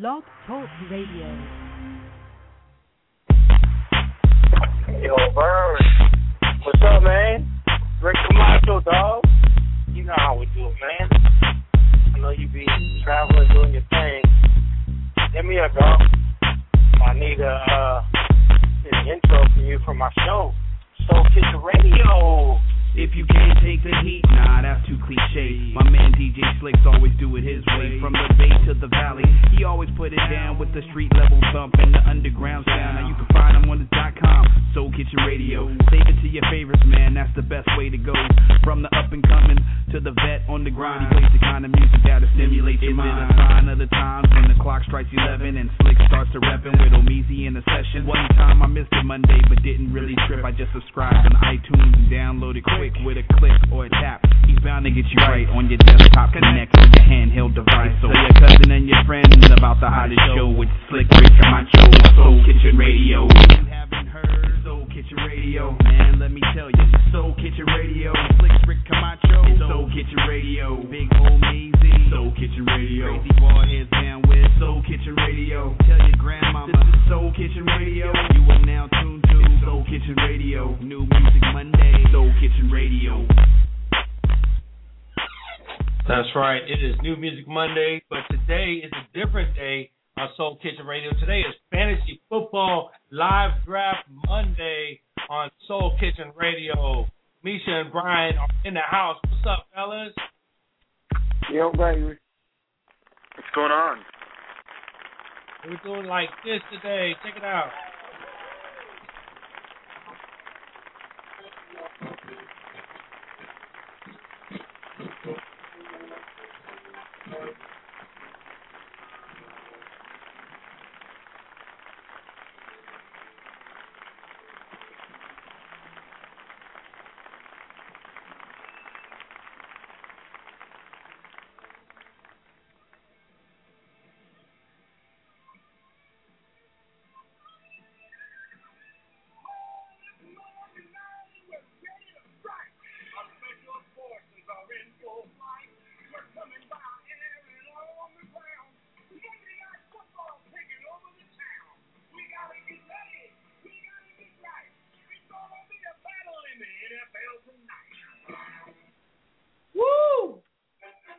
Blog Talk Radio. Yo, Bird. What's up, man? Rick Camacho, dog. You know how we do it, man. I know you be traveling, doing your thing. Hit me up, dog. I need a uh, an intro for you for my show. Soul Kitchen Radio. If you can't take the heat, nah, that's too cliche. My man DJ Slicks always do it his way. From the bay to the valley, he always put it down with the street level thump and the underground sound. Now you can find him on the dot com, Soul Kitchen Radio. Save it to your favorites, man, that's the best way to go. From the up and coming to the vet on the grind, he plays the kind of music that'll stimulate your mind. A sign of the times when the clock strikes 11 and Slick starts to reppin' with Omeezy in the session. One time I missed it Monday, but didn't really trip. I just subscribed on iTunes and downloaded quick with a click or a tap. He's bound to get you right on your desktop, connect with your handheld device. So your cousin and your friends about the hottest show with Slick Rick Camacho Soul Kitchen Radio. You haven't heard Kitchen Radio, man? Let me tell you, Soul Kitchen Radio. Slick Rick Camacho, it's Soul Kitchen Radio. Big homie Z, Soul Kitchen Radio. Crazy boy heads down with Soul Kitchen Radio. Tell your grandmama, this is Soul Kitchen Radio. You are now tuned to Soul Kitchen Radio. New music Monday, Soul Kitchen Radio. That's right. It is New Music Monday, but today is a different day on Soul Kitchen Radio. Today is Fantasy Football Live Draft Monday on Soul Kitchen Radio. Misha and Brian are in the house. What's up, fellas? Yo, baby. What's going on? We're doing like this today. Check it out.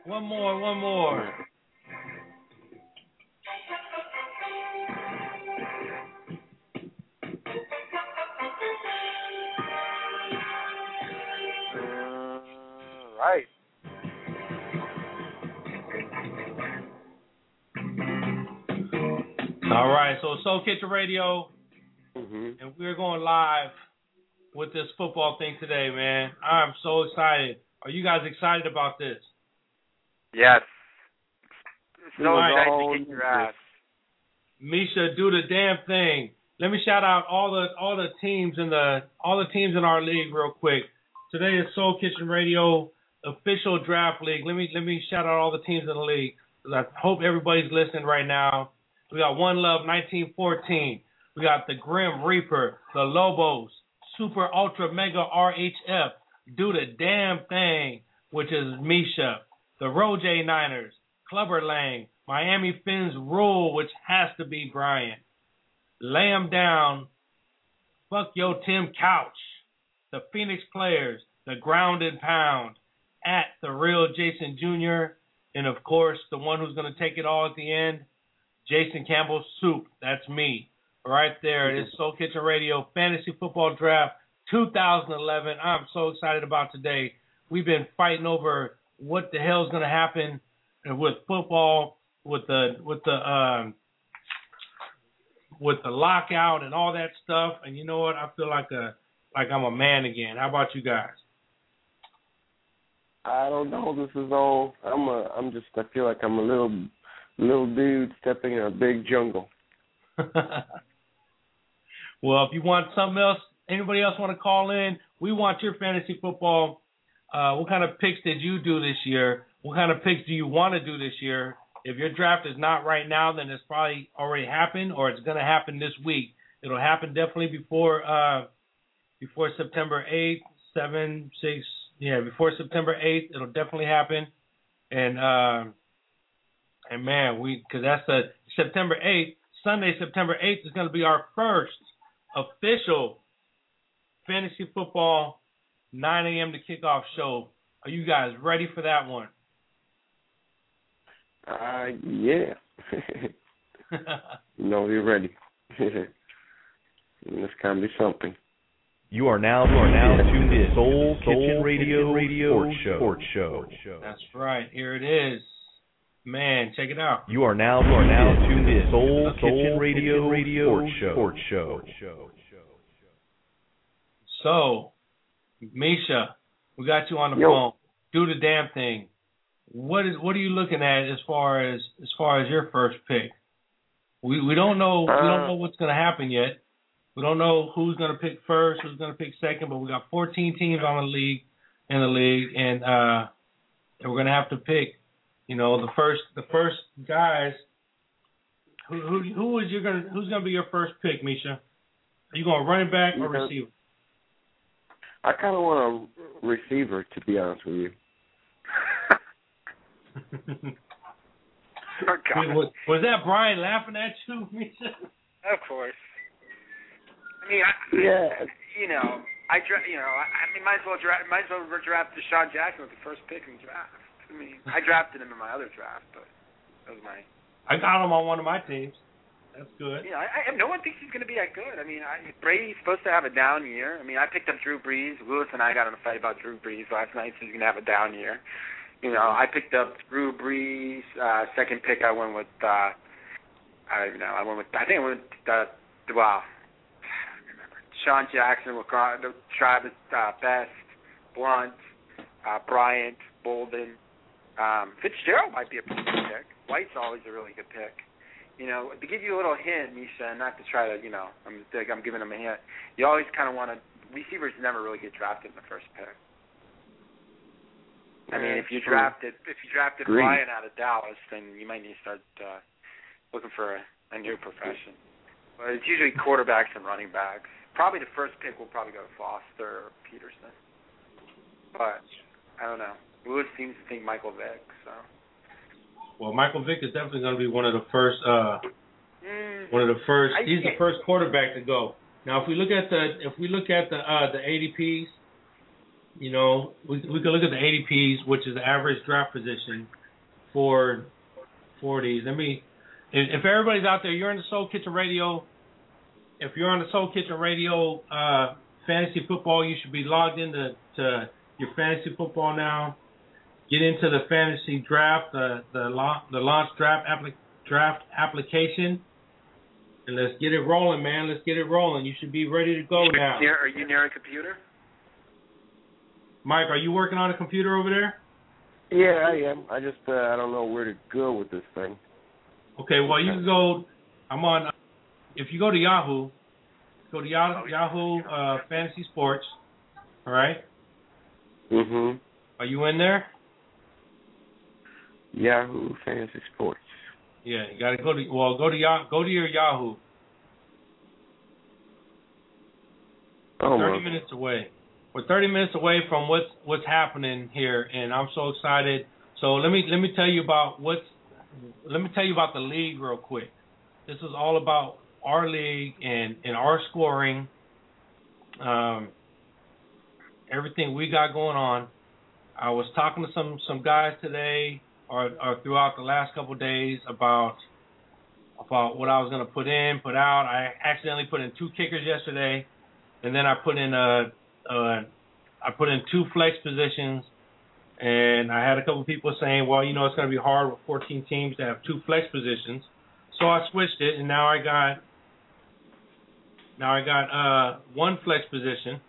One more, one more. Uh, right. All right, so Soul Kitchen Radio, Mm-hmm. and we're going live with this football thing today, man. I'm so excited. Are you guys excited about this? Yes. So nice to get your ass. Misha, do the damn thing. Let me shout out all the all the teams in the all the teams in our league real quick. Today is Soul Kitchen Radio official draft league. Let me let me shout out all the teams in the league. I hope everybody's listening right now. We got One Love 1914. We got the Grim Reaper, the Lobos, Super Ultra Mega RHF, Do the Damn Thing, which is Misha, the Roj Niners, Clubber Lang, Miami Finns Rule, which has to be Brian. Lay 'em down. Fuck yo Tim Couch. The Phoenix Players, the Ground and Pound, at the real Jason Jr., and of course the one who's gonna take it all at the end, Jason Campbell Soup. That's me. Right there. It is Soul Kitchen Radio Fantasy Football Draft 2011. I'm so excited about today. We've been fighting over what the hell's going to happen with football, with the with the um, with the lockout and all that stuff. And you know what? I feel like a like I'm a man again. How about you guys? I don't know. This is all. I'm a. I'm just. I feel like I'm a little, little dude stepping in a big jungle. well, if you want something else, anybody else want to call in? We want your fantasy football. Uh, what kind of picks did you do this year? What kind of picks do you want to do this year? If your draft is not right now, then it's probably already happened, or it's going to happen this week. It'll happen definitely before uh, before September eighth, seven, six, yeah, before September eighth. It'll definitely happen, and uh, and man, we because that's the September 8th. Sunday, September 8th is going to be our first official fantasy football 9 a.m. to kickoff show. Are you guys ready for that one? Uh, yeah. no, we're ready. this can be something. You are now you are now tuned in Soul, Soul Kitchen Radio Radio Sports Show. Sports Show. That's right. Here it is. Man, check it out. You are now you are now tuned in Soul, Soul Kitchen Radio Radio Sports Show. Sports Show. So, Misha, we got you on the Yo. phone. Do the damn thing. What is what are you looking at as far as as far as your first pick? We we don't know we don't Uh, know what's going to happen yet. We don't know who's going to pick first, who's going to pick second, but we got 14 teams on the league in the league, and uh, and we're going to have to pick. You know, the first the first guys. Who who who is you to who's going to be your first pick, Misha? Are you going running back or receiver? I kind of want a receiver, to be honest with you. Oh, God. Wait, was, was that Brian laughing at you, Of course. I mean, I, Yeah. you know, I dra- you know, I, I mean, might as well draft, might as well draft DeSean Jackson with the first pick in the draft. I mean, I drafted him in my other draft, but that was my. I got him on one of my teams. That's good. Know, I, I, no one thinks he's going to be that good. I mean, I, Brady's supposed to have a down year. I mean, I picked up Drew Brees. Lewis and I got in a fight about Drew Brees last night. So he's going to have a down year. You know, I picked up Drew Brees. Uh, second pick, I went with. uh I don't even know. I went with. I think I went with. Uh, wow. I remember. Sean Jackson, LeCron, Travis uh, Best, Blunt, uh, Bryant, Bolden, um, Fitzgerald might be a pretty good pick. White's always a really good pick. You know, to give you a little hint, Misha, and not to try to, you know, I'm like I'm giving them a hint. You always kind of want to. Receivers never really get drafted in the first pick. I mean, if you drafted if you drafted Agreed. Ryan out of Dallas, then you might need to start uh, looking for a, a new profession. But it's usually quarterbacks and running backs. Probably the first pick will probably go to Foster or Peterson. But I don't know. Lewis seems to think Michael Vick, so. Well, Michael Vick is definitely going to be one of the first. uh Mm, One of the first. I He's the first quarterback to go. Now, if we look at the if we look at the uh the ADPs, you know, we we can look at the ADPs, which is the average draft position for for these. Let me. If, if everybody's out there, you're in the Soul Kitchen Radio. If you're on the Soul Kitchen Radio uh, fantasy football, you should be logged into to your fantasy football now. Get into the fantasy draft, the the launch, the launch draft applic- draft application, and let's get it rolling, man. Let's get it rolling. You should be ready to go now. Near, are you near a computer? Mike, are you working on a computer over there? Yeah, I am. I just uh, I don't know where to go with this thing. Okay, well you can go. I'm on. If you go to Yahoo, go to Yahoo, Yahoo uh, Fantasy Sports. All right. Mhm. Are you in there? Yahoo Fantasy Sports. Yeah, you got to go to. Well, go to Yahoo. Go to your Yahoo. Oh Thirty my. minutes away. We're 30 minutes away from what's what's happening here, and I'm so excited. So let me let me tell you about what's let me tell you about the league real quick. This is all about our league and and our scoring, um, everything we got going on. I was talking to some some guys today or or throughout the last couple of days about about what I was gonna put in, put out. I accidentally put in two kickers yesterday, and then I put in a uh, put in two flex positions, and I had a couple people saying, well, you know, it's going to be hard with 14 teams to have two flex positions. So I switched it, and now I got now I got uh, one flex position.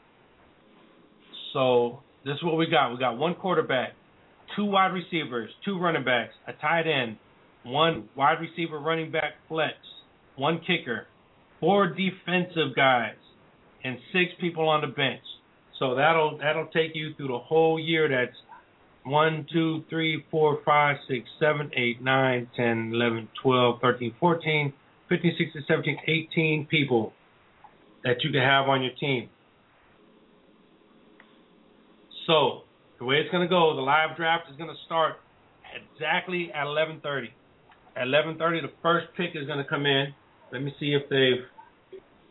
So this is what we got. We got one quarterback, two wide receivers, two running backs, a tight end, one wide receiver, running back flex, one kicker, four defensive guys, and six people on the bench. So that'll that'll take you through the whole year. That's one, two, three, four, five, six, seven, eight, nine, ten, eleven, twelve, thirteen, fourteen, fifteen, sixteen, seventeen, eighteen people that you can have on your team. So the way it's gonna go, the live draft is gonna start exactly at 11:30. At 11:30, the first pick is going to come in. Let me see if they've.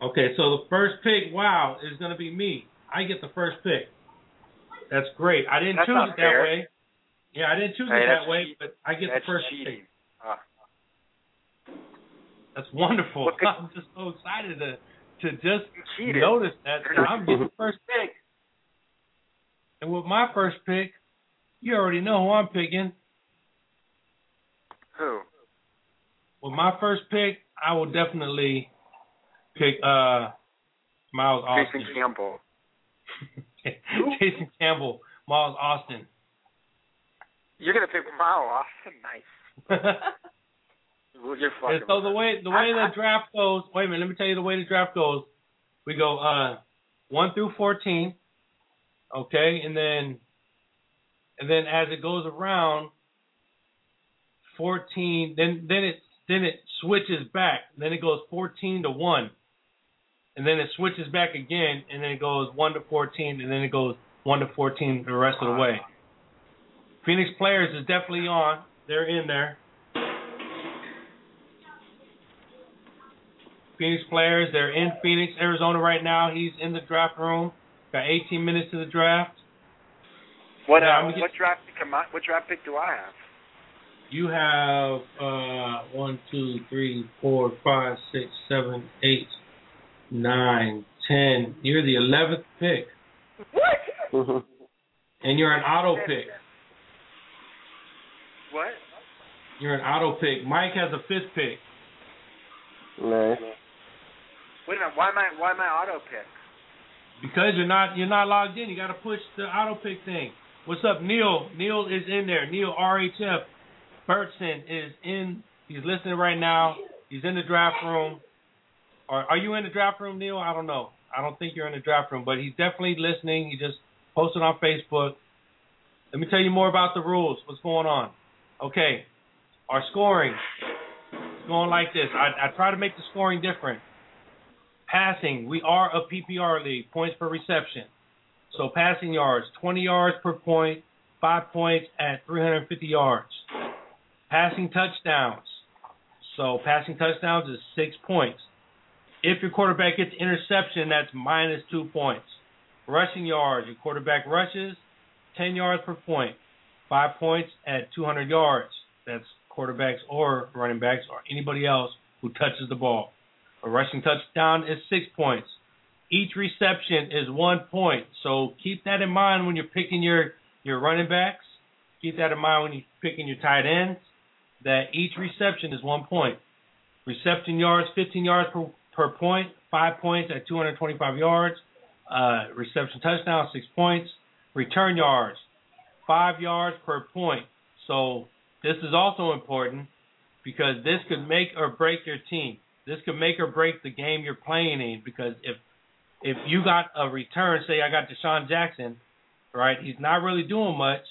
Okay, so the first pick, wow, is going to be me. I get the first pick. That's great. I didn't That's choose it fair. that way. Yeah, I didn't choose Hey, it that way, but I get That's the first cheating. pick. Uh, That's wonderful. I'm just so excited to to just cheated. notice that not- I'm getting the first pick. And with my first pick, you already know who I'm picking. Who? With my first pick, I will definitely pick uh Miles Austin. Jason Campbell. Jason Campbell, Miles Austin. You're gonna pick Miles Austin. Nice. Well, You're fucking. And so the way the way the draft goes, wait a minute, let me tell you the way the draft goes. We go uh one through fourteen, okay, and then and then as it goes around fourteen, then then it then it switches back. Then it goes fourteen to one. And then it switches back again and then it goes one to fourteen and then it goes one to fourteen the rest of the way. Phoenix players is definitely on. They're in there. Phoenix players, they're in Phoenix, Arizona right now. He's in the draft room. Got 18 minutes to the draft. What Yeah, uh, I'm gonna what draft pick am I, what draft pick do I have? You have uh one, two, three, four, five, six, seven, eight, nine, ten. You're the eleventh pick, What? and you're an auto pick. What? You're an auto pick. Mike has a fifth pick. nice. Wait a minute. Why am I why am I auto pick? Because you're not you're not logged in. You got to push the auto pick thing. What's up, Neil? Neil is in there. Neil RHF Burtson is in. He's listening right now. He's in the draft room. Or are you in the draft room, Neil? I don't know. I don't think you're in the draft room, but he's definitely listening. He just posted on Facebook. Let me tell you more about the rules. What's going on? Okay, our scoring is going like this. I, I try to make the scoring different. Passing, we are a PPR league, points per reception. So passing yards, 20 yards per point, five points at 350 yards. Passing touchdowns, so passing touchdowns is six points. If your quarterback gets interception, that's minus two points. Rushing yards, your quarterback rushes, 10 yards per point, five points at 200 yards. That's quarterbacks or running backs or anybody else who touches the ball. A rushing touchdown is six points. Each reception is one point. So keep that in mind when you're picking your, your running backs. Keep that in mind when you're picking your tight ends, that each reception is one point. Reception yards, 15 yards per, per point, five points at 225 yards. Uh, reception touchdown, six points. Return yards, five yards per point. So this is also important because this could make or break your team. This could make or break the game you're playing in because if if you got a return, say I got DeSean Jackson, right? He's not really doing much,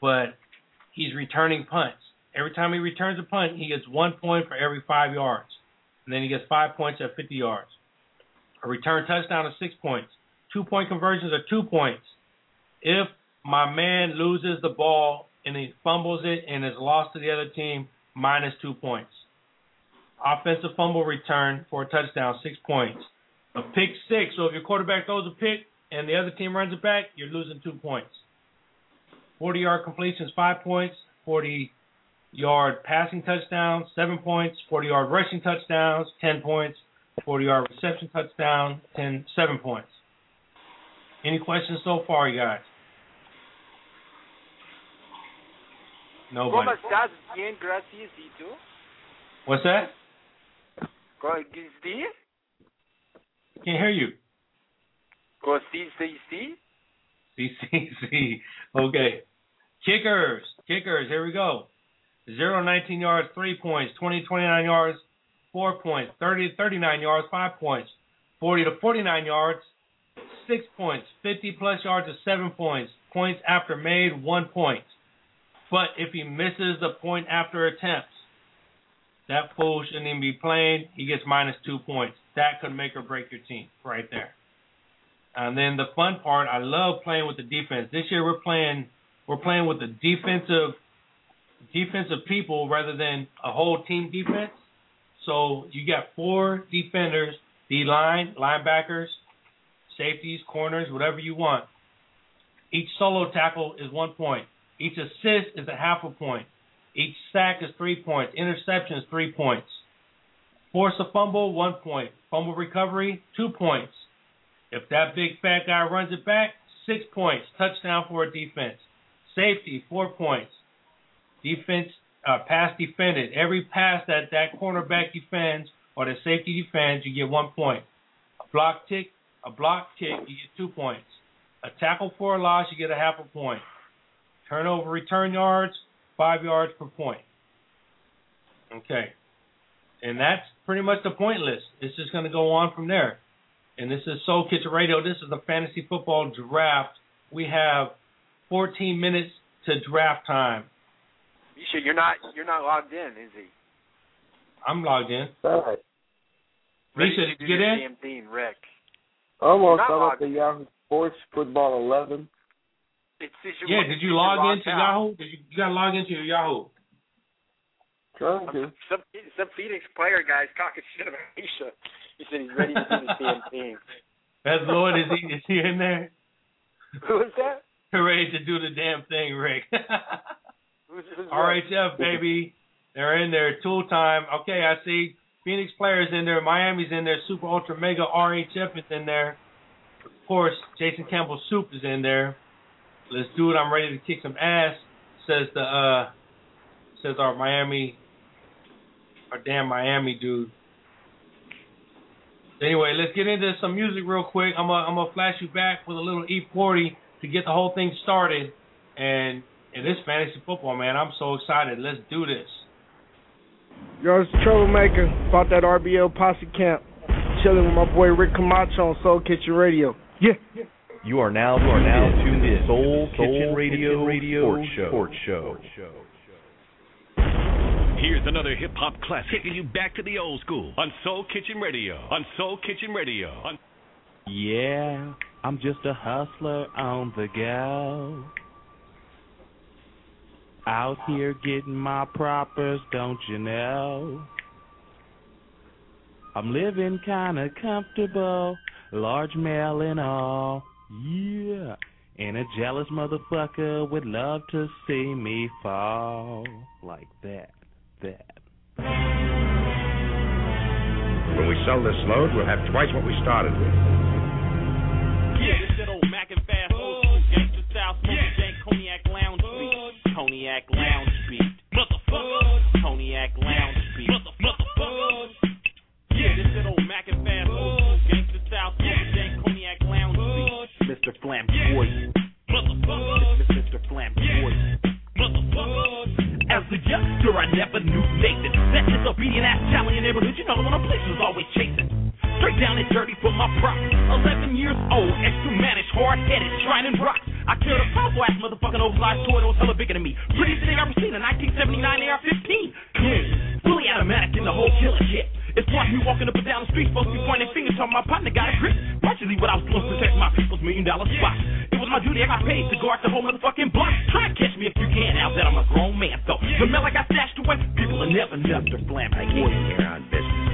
but he's returning punts. Every time he returns a punt, he gets one point for every five yards. And then he gets five points at 50 yards. A return touchdown is six points. Two point conversions are two points. If my man loses the ball and he fumbles it and is lost to the other team, minus two points. Offensive fumble return for a touchdown, six points. A pick six, so if your quarterback throws a pick and the other team runs it back, you're losing two points. 40 yard completions, five points. 40 yard passing touchdowns, seven points. 40 yard rushing touchdowns, 10 points. 40 yard reception touchdown, 10, seven points. Any questions so far, you guys? Nobody. Como estás bien, gracias, ¿y tú? What's that? ¿Sí? Can't hear you. Co- sí, sí, sí? C C C. Okay. Kickers. Kickers. Here we go. 0, 19 yards, 3 points. 20, 29 yards, 4 points. 30, 39 yards, 5 points. 40 to 49 yards, 6 points. 50 plus yards is 7 points. Points after made, 1 point. But if he misses the point after attempts, that fool shouldn't even be playing. He gets minus 2 points. That could make or break your team right there. And then the fun part, I love playing with the defense. This year we're playing we're playing with the defensive defensive people rather than a whole team defense. So you got four defenders, D line, linebackers, safeties, corners, whatever you want. Each solo tackle is one point. Each assist is a half a point. Each sack is three points. Interception is three points. Force a fumble, one point. Fumble recovery, two points. If that big fat guy runs it back, six points. Touchdown for a defense. Safety, four points. Defense, uh, pass defended. Every pass that that cornerback defends or the safety defends, you get one point. A block tick, a block kick, you get two points. A tackle for a loss, you get a half a point. Turnover return yards, five yards per point. Okay. And that's pretty much the point list. It's just going to go on from there. And this is Soul Kitchen Radio. This is the fantasy football draft. We have 14 minutes to draft time. You sure you're not you're not logged in, is he? I'm logged in. All right. Lisa, did you get in? Damn thing, Rick. Almost. I'm logged at the Yahoo Sports Football 11. It's, it's your, Yeah, did you log into out. Yahoo? Did you, you got to log into your Yahoo? Trying to. Some some Phoenix player guy's talking shit about Aisha. He said he's ready to do the damn thing. That's Lord. Is he, is he in there? Who is that? Ready to do the damn thing, Rick. Who's, who's RHF, baby. They're in there. Tool time. Okay, I see Phoenix players in there. Miami's in there. Super Ultra Mega RHF is in there. Of course, Jason Campbell Soup is in there. Let's do it. I'm ready to kick some ass. Says the uh says our Miami our damn Miami dude. Anyway, let's get into some music real quick. I'm gonna I'm gonna flash you back with a little E40 to get the whole thing started. And and this fantasy football, man, I'm so excited. Let's do this. Yo, it's Troublemaker. About that RBL Posse Camp. Chilling with my boy Rick Camacho on Soul Kitchen Radio. Yeah. You are now you are now tuned in to Soul Kitchen Radio Radio Sports Show. Here's another hip hop classic, taking you back to the old school on Soul Kitchen Radio. On Soul Kitchen Radio. On Yeah, I'm just a hustler on the go. Out here getting my propers, don't you know? I'm living kinda comfortable, large mail and all. Yeah. And a jealous motherfucker would love to see me fall. Like that, that. When we sell this load, we'll have twice what we started with. Yeah, this shit old Mac and Fast, old school oh. gangster style, smoking jank, cognac lounge oh. beat. Cognac lounge beat. Motherfucker. Cognac lounge beat. Motherfucker. Yeah, this shit old Mr. Flamboyant. Motherfucker. Mr. Flamboyant. Motherfucker. As a youngster, I never knew Nathan. That disobedient ass child in your neighborhood, you know the one I'm police was always chasing. Straight down and dirty for my props. 11 years old, extra managed, hard headed, and rocks. I killed a powerful ass motherfucking oversized toy that was hella bigger than me. Prettiest thing I ever seen, a 1979 AR-15. Clean, fully automatic in the whole killer shit. It's watch me walking up and down the street, supposed to be pointing fingers, talking my partner got a grip. Partially what I was doing to protect my people's million dollar spot. It was my duty, I got paid to guard the whole motherfucking block. Try to catch me if you can, now that I'm a grown man, though. The mail I got stashed away, people will never know the flam. I came in here on business.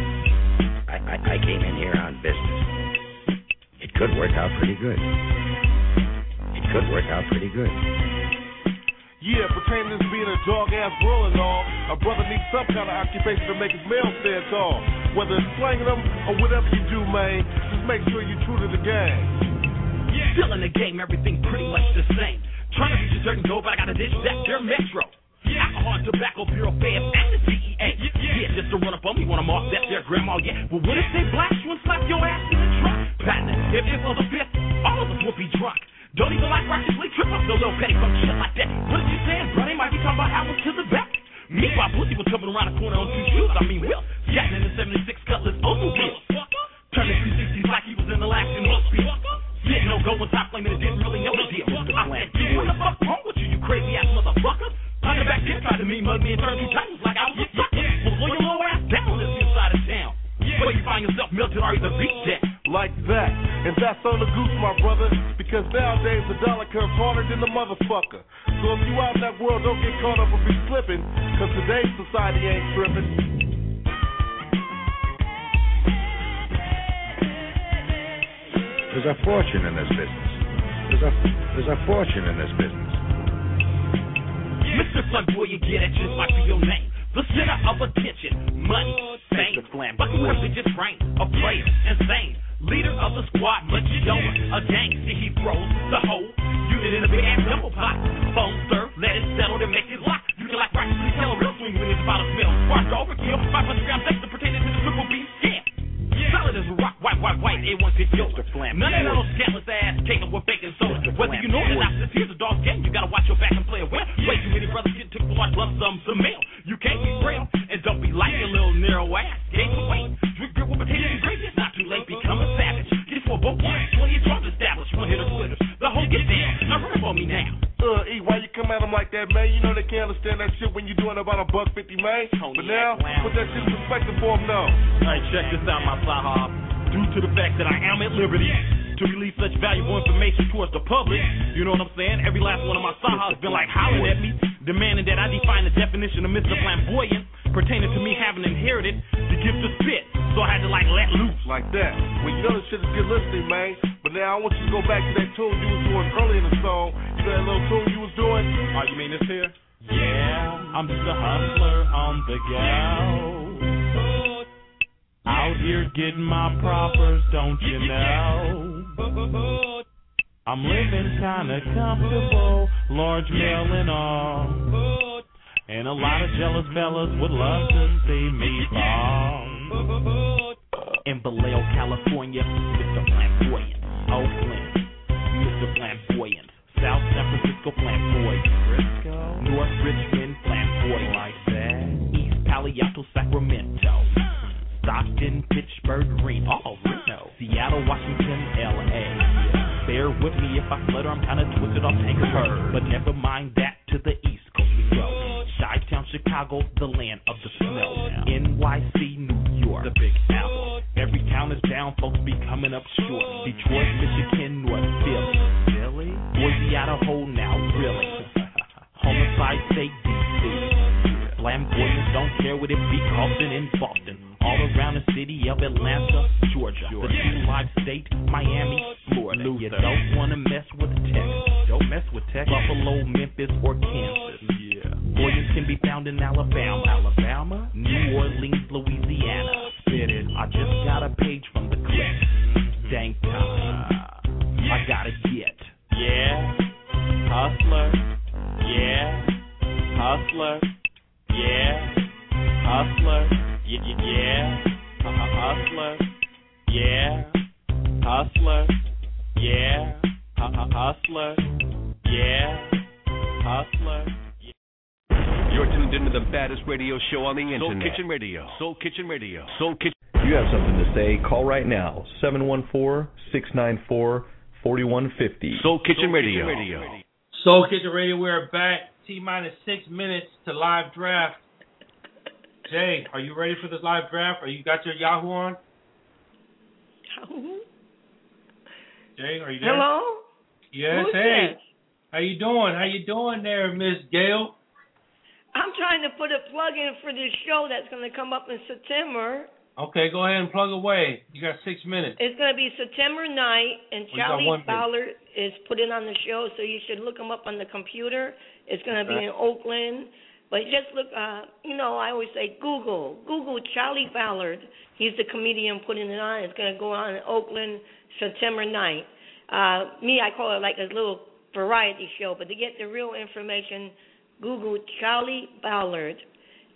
I, I, I came in here on business. It could work out pretty good. It could work out pretty good. Yeah, pretending to being a dog ass girl and all, a brother needs some kind of occupation to make his mail stand tall. Whether it's slanging them or whatever you do, man, just make sure you're true to the game. Still in the game, everything pretty much the same. Trying to reach a certain goal, but I gotta ditch that there metro. Yeah. Alcohol Tobacco Bureau, BAM, and the DEA. Yeah, just to run up on me I'm off that their grandma, yeah. Well, what if they blast you and slap your ass in the trunk? Partner, if it was a fifth, all of us would be drunk. Don't even like righteously trip up no little petty fuck shit like that. What is you saying, bro? They might be talking about apples to the back. Meanwhile, pussy was coming around the corner on two shoes. I mean, Will. Gatting in the 76 Cutlass Oldsmobile. Turning 360s like he was in the last in. Didn't know go top flaming and didn't really know the deal. I said, dude, what the fuck wrong with you, you crazy ass motherfucker? Hunter back there tried to mean mug me and turn two titles like I was a sucker. Well, slow your little ass down this inside of town. Where you find yourself melted or either beat that. Like that. And that's on the goose, my brother, because nowadays the dollar comes harder than the motherfucker. So if you out in that world, don't get caught up or be slipping, because today's society ain't tripping. There's a fortune in this business. There's a there's a fortune in this business. Mr. Slug, boy, you get it just might be your name. The center of attention, money, fame, but you have to just rank a player, insane. Leader of the squad, but you don't a gangster, he throws the whole unit in a big ass double pot. Phone serve, let it settle, and make it lock. You can like practically tell a real swing when it's about a smell. Squashed overkill, 500 grams extra pertaining to the triple B scam. Solid as a rock, white, white, white, A150 None of those scatless ass taking with bacon soda. Whether you know it or not, this here's a dog game. You gotta watch your back and play it well. Way too many brothers get took for large lump sums of mail. You can't be frail and don't be like your little narrow ass. Gain some weight. Drink beer with potatoes and gravy. Late. Become a savage. Get it for a boat. 20 years drunk established. One hit of splitters. The whole get down. Now run on me now. Uh, E, why you come at them like that, man? You know they can't understand that shit when you're doing about a buck fifty, man. But now, put that shit in perspective for them, though. Alright, check this out, my sahab. Due to the fact that I am at liberty to release such valuable information towards the public, you know what I'm saying? Every last one of my sahabs been like hollering at me, demanding that I define the definition of Mr. Flamboyant pertaining to me having inherited the gift of spit. So I had to like let loose. Like that. Well, you know this shit is good listening, man. But now I want you to go back to that tune you was doing earlier in the song. You know that little tune you was doing? Oh, you mean this here? Yeah, I'm just a hustler on the go. Out here getting my propers, don't you know? I'm living kinda comfortable, large mail and all. And a lot of jealous fellas would love to see me fall. In Vallejo, California, Mr. Flamboyant. Oakland, Mr. Flamboyant. South San Francisco, Flamboyant. Frisco, North Richmond, Flamboyant. Like that. East Palo Alto, Sacramento. Stockton, Pittsburgh, Reno. Oh, Reno. Seattle, Washington, LA. Bear with me if I flutter, I'm kinda twisted off Anchor. But never mind that, to the East Coast we go. Chi-Town, Chicago, the land of the snow. NYC, New York, the Big Apple. Every town is down, folks be coming up short. Detroit, Michigan, North Philly. Philly? Boise, Idaho, now really. Homicide, State, DC. Flamboyants don't care what it be costing in Boston. All around the city of Atlanta, Georgia. The two live state, Miami, Florida. You don't wanna mess with Texas. Don't mess with Texas. Buffalo, Memphis, or Kansas. Be found in Alabama. Alabama? New Orleans, Louisiana. Spit it. I just got a page from the clip. Dang time. I gotta get. Yeah. Hustler. Yeah. Hustler. Yeah. Hustler. Yeah. Yeah. Hustler. Yeah. Hustler. Yeah. Uh-huh. Hustler. Yeah. Hustler. You're tuned into the baddest radio show on the internet. Soul Kitchen Radio. Soul Kitchen Radio. Soul Kitchen. You have something to say, call right now. 714-694-4150. Soul Kitchen Radio. Soul Kitchen Radio, we're back. T minus six minutes to live draft. Jay, are you ready for this live draft? Are you got your Yahoo on? Yahoo. Jay, are you there? Hello? Yes, Who's hey. this? How you doing? How you doing there, Miss Gail? I'm trying to put a plug in for this show that's going to come up in September. Okay, go ahead and plug away. You got six minutes. It's going to be September night, and Charlie. Ballard is putting on the show, so you should look him up on the computer. It's going to be in Oakland. But just look, uh, you know, I always say Google. Google Charlie Ballard. He's the comedian putting it on. It's going to go on in Oakland September night. Uh, me, I call it like a little variety show. But to get the real information, Google Charlie Ballard.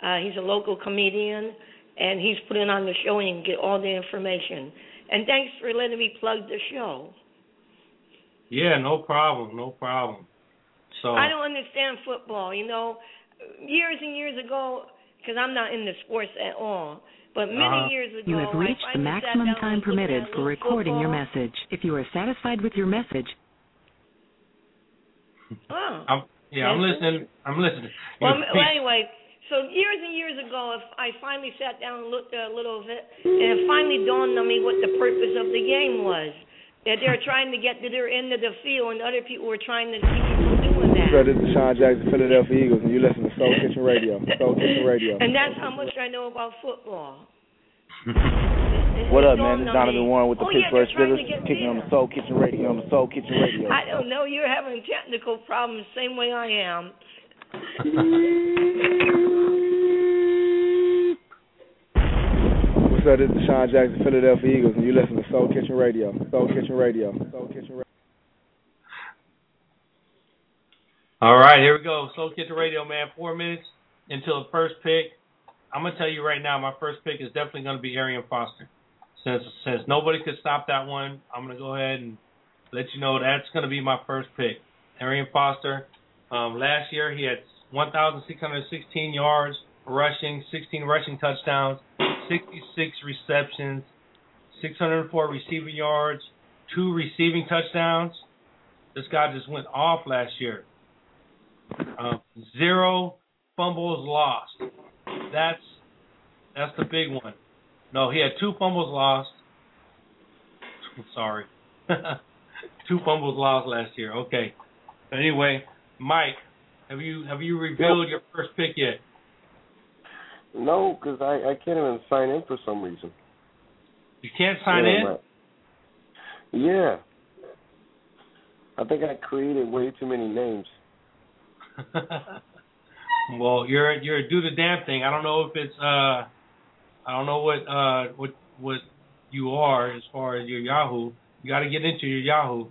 Uh, he's a local comedian, and he's putting on the show and you can get all the information. And thanks for letting me plug the show. Yeah, no problem, no problem. So I don't understand football, you know. Years and years ago, because I'm not into sports at all, but many Uh-huh. years ago, You have reached the maximum time permitted for little recording your message. If you are satisfied with your message, Oh. I'm yeah, I'm listening. I'm listening. Well, well, anyway, so years and years ago, if I finally sat down and looked at a little of it, and it finally dawned on me what the purpose of the game was. that they're trying to get to their end of the field, and other people were trying to keep from doing that. So this is DeSean Jackson, Philadelphia Eagles, and you listen to Soul Kitchen Radio. Soul Kitchen Radio. And that's how much I know about football. What up, man? This is Donovan. Warren with the Oh, Pittsburgh they're Steelers, get kicking on the Soul Kitchen Radio. On the Soul Kitchen Radio. I don't know. You're having technical problems, same way I am. What's up? This is DeSean Jackson, Philadelphia Eagles, and you listen to Soul Kitchen Radio. Soul Kitchen Radio. Soul Kitchen Radio. All right, here we go. Soul Kitchen Radio, man. Four minutes until the first pick. I'm gonna tell you right now, my first pick is definitely gonna be Arian Foster. Since since nobody could stop that one, I'm gonna go ahead and let you know that's gonna be my first pick. Arian Foster. Um, last year he had 1,616 yards rushing, 16 rushing touchdowns, 66 receptions, 604 receiving yards, two receiving touchdowns. This guy just went off last year. Um, zero fumbles lost. That's that's the big one. No, he had two fumbles lost. Sorry. two fumbles lost last year. Okay. Anyway, Mike, have you have you revealed your first pick yet? No, because I I can't even sign in for some reason. You can't sign Yeah, in. Yeah. I think I created way too many names. well, you're you're do the damn thing. I don't know if it's uh, I don't know what uh what what you are as far as your Yahoo. You got to get into your Yahoo.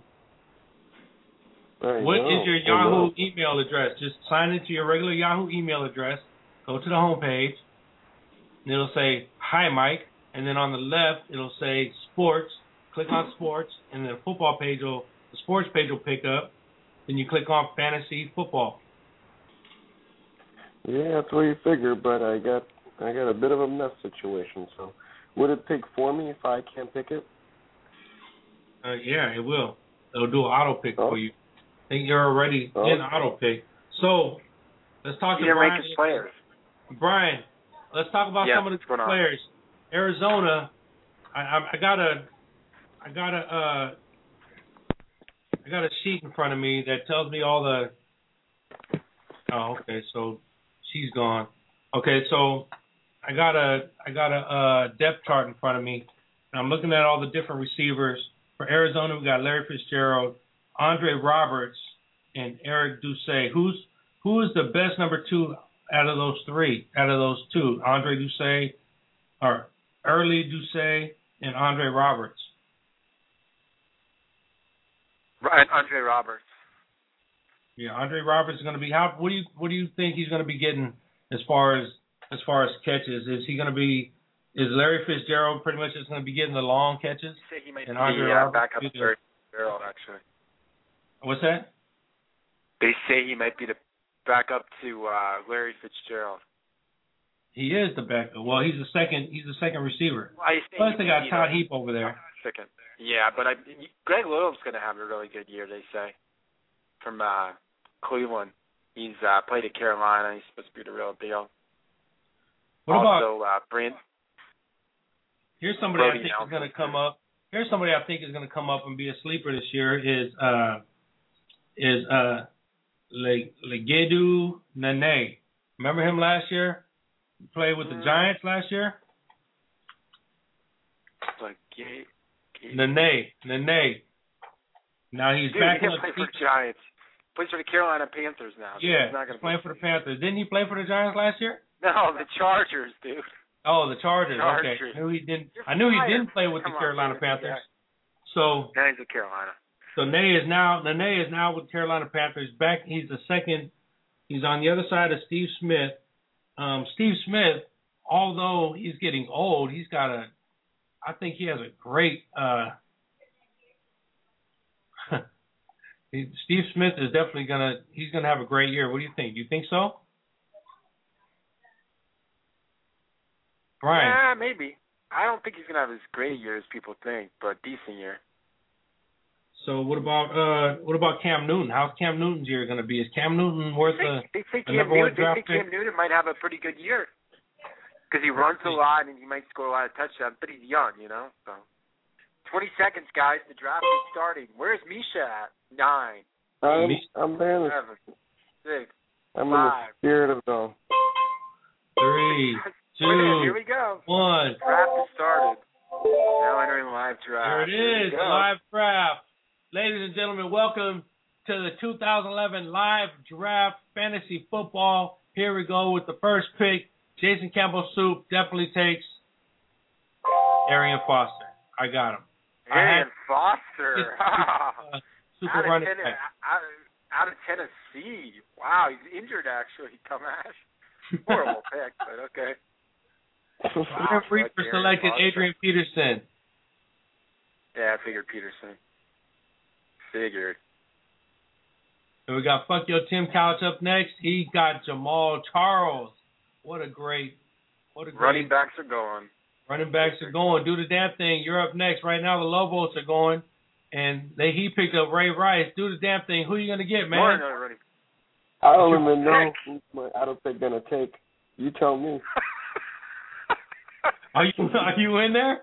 I What is know, your Yahoo email address? Just sign into your regular Yahoo email address. Go to the homepage. And it'll say "Hi, Mike," and then on the left it'll say "Sports." Click on "Sports," and the football page will the sports page will pick up. Then you click on "Fantasy Football." Yeah, that's what you figure, but I got I got a bit of a mess situation. So, would it pick for me if I can't pick it? Uh, yeah, it will. It'll do an auto pick Oh. for you. I think you're already Oh. in auto pick. So let's talk You to Brian. rank players. Brian, let's talk about Yeah, some of the what's going on? players. Arizona, I, I, I got a, I got a, uh, I got a sheet in front of me that tells me all the. Oh, okay. So she's gone. Okay, so I got a, I got a uh, depth chart in front of me, and I'm looking at all the different receivers. For Arizona, we got Larry Fitzgerald, Andre Roberts, and Eric Doucet. Who's who is the best number two out of those three? Out of those two, Andre Doucet, or Early Doucet, and Andre Roberts. Right, Andre Roberts. Yeah, Andre Roberts is going to be how? What do you what do you think he's going to be getting as far as as far as catches? Is he going to be? Is Larry Fitzgerald pretty much just going to be getting the long catches? Say he might And be Andre uh, Roberts back up be Larry Fitzgerald, actually. What's that? They say he might be the backup to uh, Larry Fitzgerald. He is the backup. Well, he's the second. He's the second receiver. Well, Plus, they got Todd Heap over there. Second. Yeah, but I, Greg Little's going to have a really good year, they say, from uh, Cleveland. He's uh, played at Carolina. He's supposed to be the real deal. What about also, uh, Brand, Here's somebody I Brody think is going to come up. Here's somebody I think is going to come up and be a sleeper this year. Is uh is uh Le Legedu Naanee. Remember him last year? He played with the Mm. Giants last year. Gay. Naanee, Naanee. Now he's Dude, back he in the play for the Giants. Plays for the Carolina Panthers now. dude. yeah. he's not going He's to playing for the Panthers. Didn't he play for the Giants last year? No, the Chargers, dude. Oh, the Chargers. Chargers. Okay. I knew he didn't. I knew he didn't play with Come the Carolina dude. Panthers. Yeah. So Now he's at Carolina. So Naanee is now Naanee is now with Carolina Panthers. Back he's the second. He's on the other side of Steve Smith. Um, Steve Smith, although he's getting old, he's got a. I think he has a great. Uh, he- Steve Smith is definitely gonna. He's gonna have a great year. What do you think? Do you think so? Brian. Yeah, maybe. I don't think he's gonna have as great a year as people think, but decent year. So what about uh what about Cam Newton? How's Cam Newton's year gonna be? Is Cam Newton worth a They say a Cam number one Newton. They draft say Cam? Newton might have a pretty good year because he runs a lot and he might score a lot of touchdowns, but he's young, you know. So 20 seconds, guys. The draft is starting. Where's Misha at? Nine, I'm, I'm there seven, six, I'm in the spirit of it. Three, Wait a two, here we go. one. Draft is started. Now entering live There draft. it Here we is, go. the live draft. Ladies and gentlemen, welcome to the 2011 live draft fantasy football. Here we go with the first pick. Jason Campbell Soup definitely takes Arian Foster. I got him. I Aaron had- Foster. Uh, Super out, of running Tenne- back. out, out of Tennessee. Wow, he's injured actually, Tomash. Horrible pick, but okay. Aaron Reaper Aaron selected Foster. Adrian Peterson. Yeah, I figured Peterson. Figured. And we got Fuck Yo Tim Couch up next. He got Jamaal Charles. What a great, what a great Running backs are going. Running backs are going. Do the damn thing. You're up next. Right now, the Lobos are going, and they he picked up Ray Rice. Do the damn thing. Who are you gonna get, man? another running. I don't even know who my I don't think gonna take. You tell me. Are you are you in there?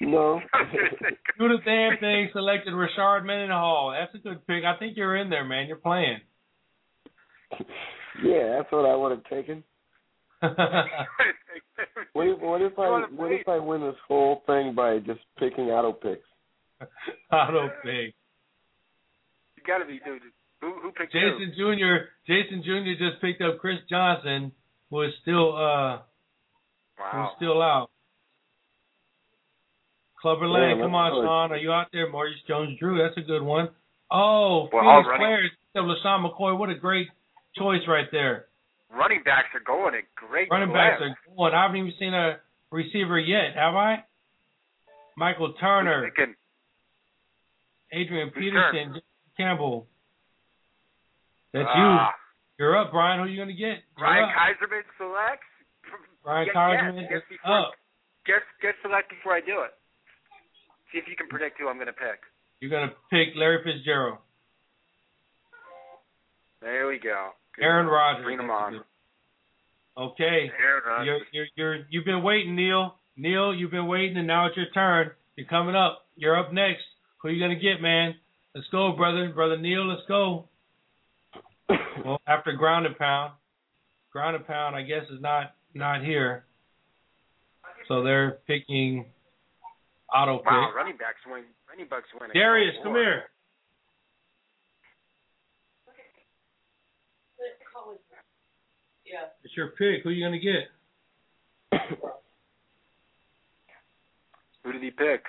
No. Do the damn thing. Selected Rashard Mendenhall. That's a good pick. I think you're in there, man. You're playing. yeah, that's what I would have taken. What if, what if I what if I win this whole thing by just picking auto picks? Auto pick. You gotta be dude. Who who picked who? Jason Jr. Jason Jr. just picked up Chris Johnson, who is still uh who's still out. Clubber Yeah, Lane, that's come on, good. Sean. Are you out there? Maurice Jones Drew, that's a good one. Oh, Well, Phoenix Players picked LeSean McCoy. What a great choice right there. Running backs are going a great Running clip. backs are going. I haven't even seen a receiver yet, have I? Michael Turner, Picking Adrian Peterson, Campbell. That's Ah, you. You're up, Brian. Who are you gonna get? You're Ryan up. Kaiserman selects. Guess- Kaiserman is up. Guess guess select before I do it. See if you can predict who I'm gonna pick. You're gonna pick Larry Fitzgerald, There we go. Good Aaron. Rodgers. Bring them on. Okay. Aaron Rodgers. You're, you're, you're, you've been waiting, Neil. Neil, you've been waiting, and now it's your turn. You're coming up. You're up next. Who you gonna get, man? Let's go, brother. Brother Neil, let's go. well, after ground and pound, ground and pound, I guess is not not here. So they're picking auto pick. Wow, running backs win. Running backs win. Darius, come here. Yeah. It's your pick. Who you gonna get? Who did he pick?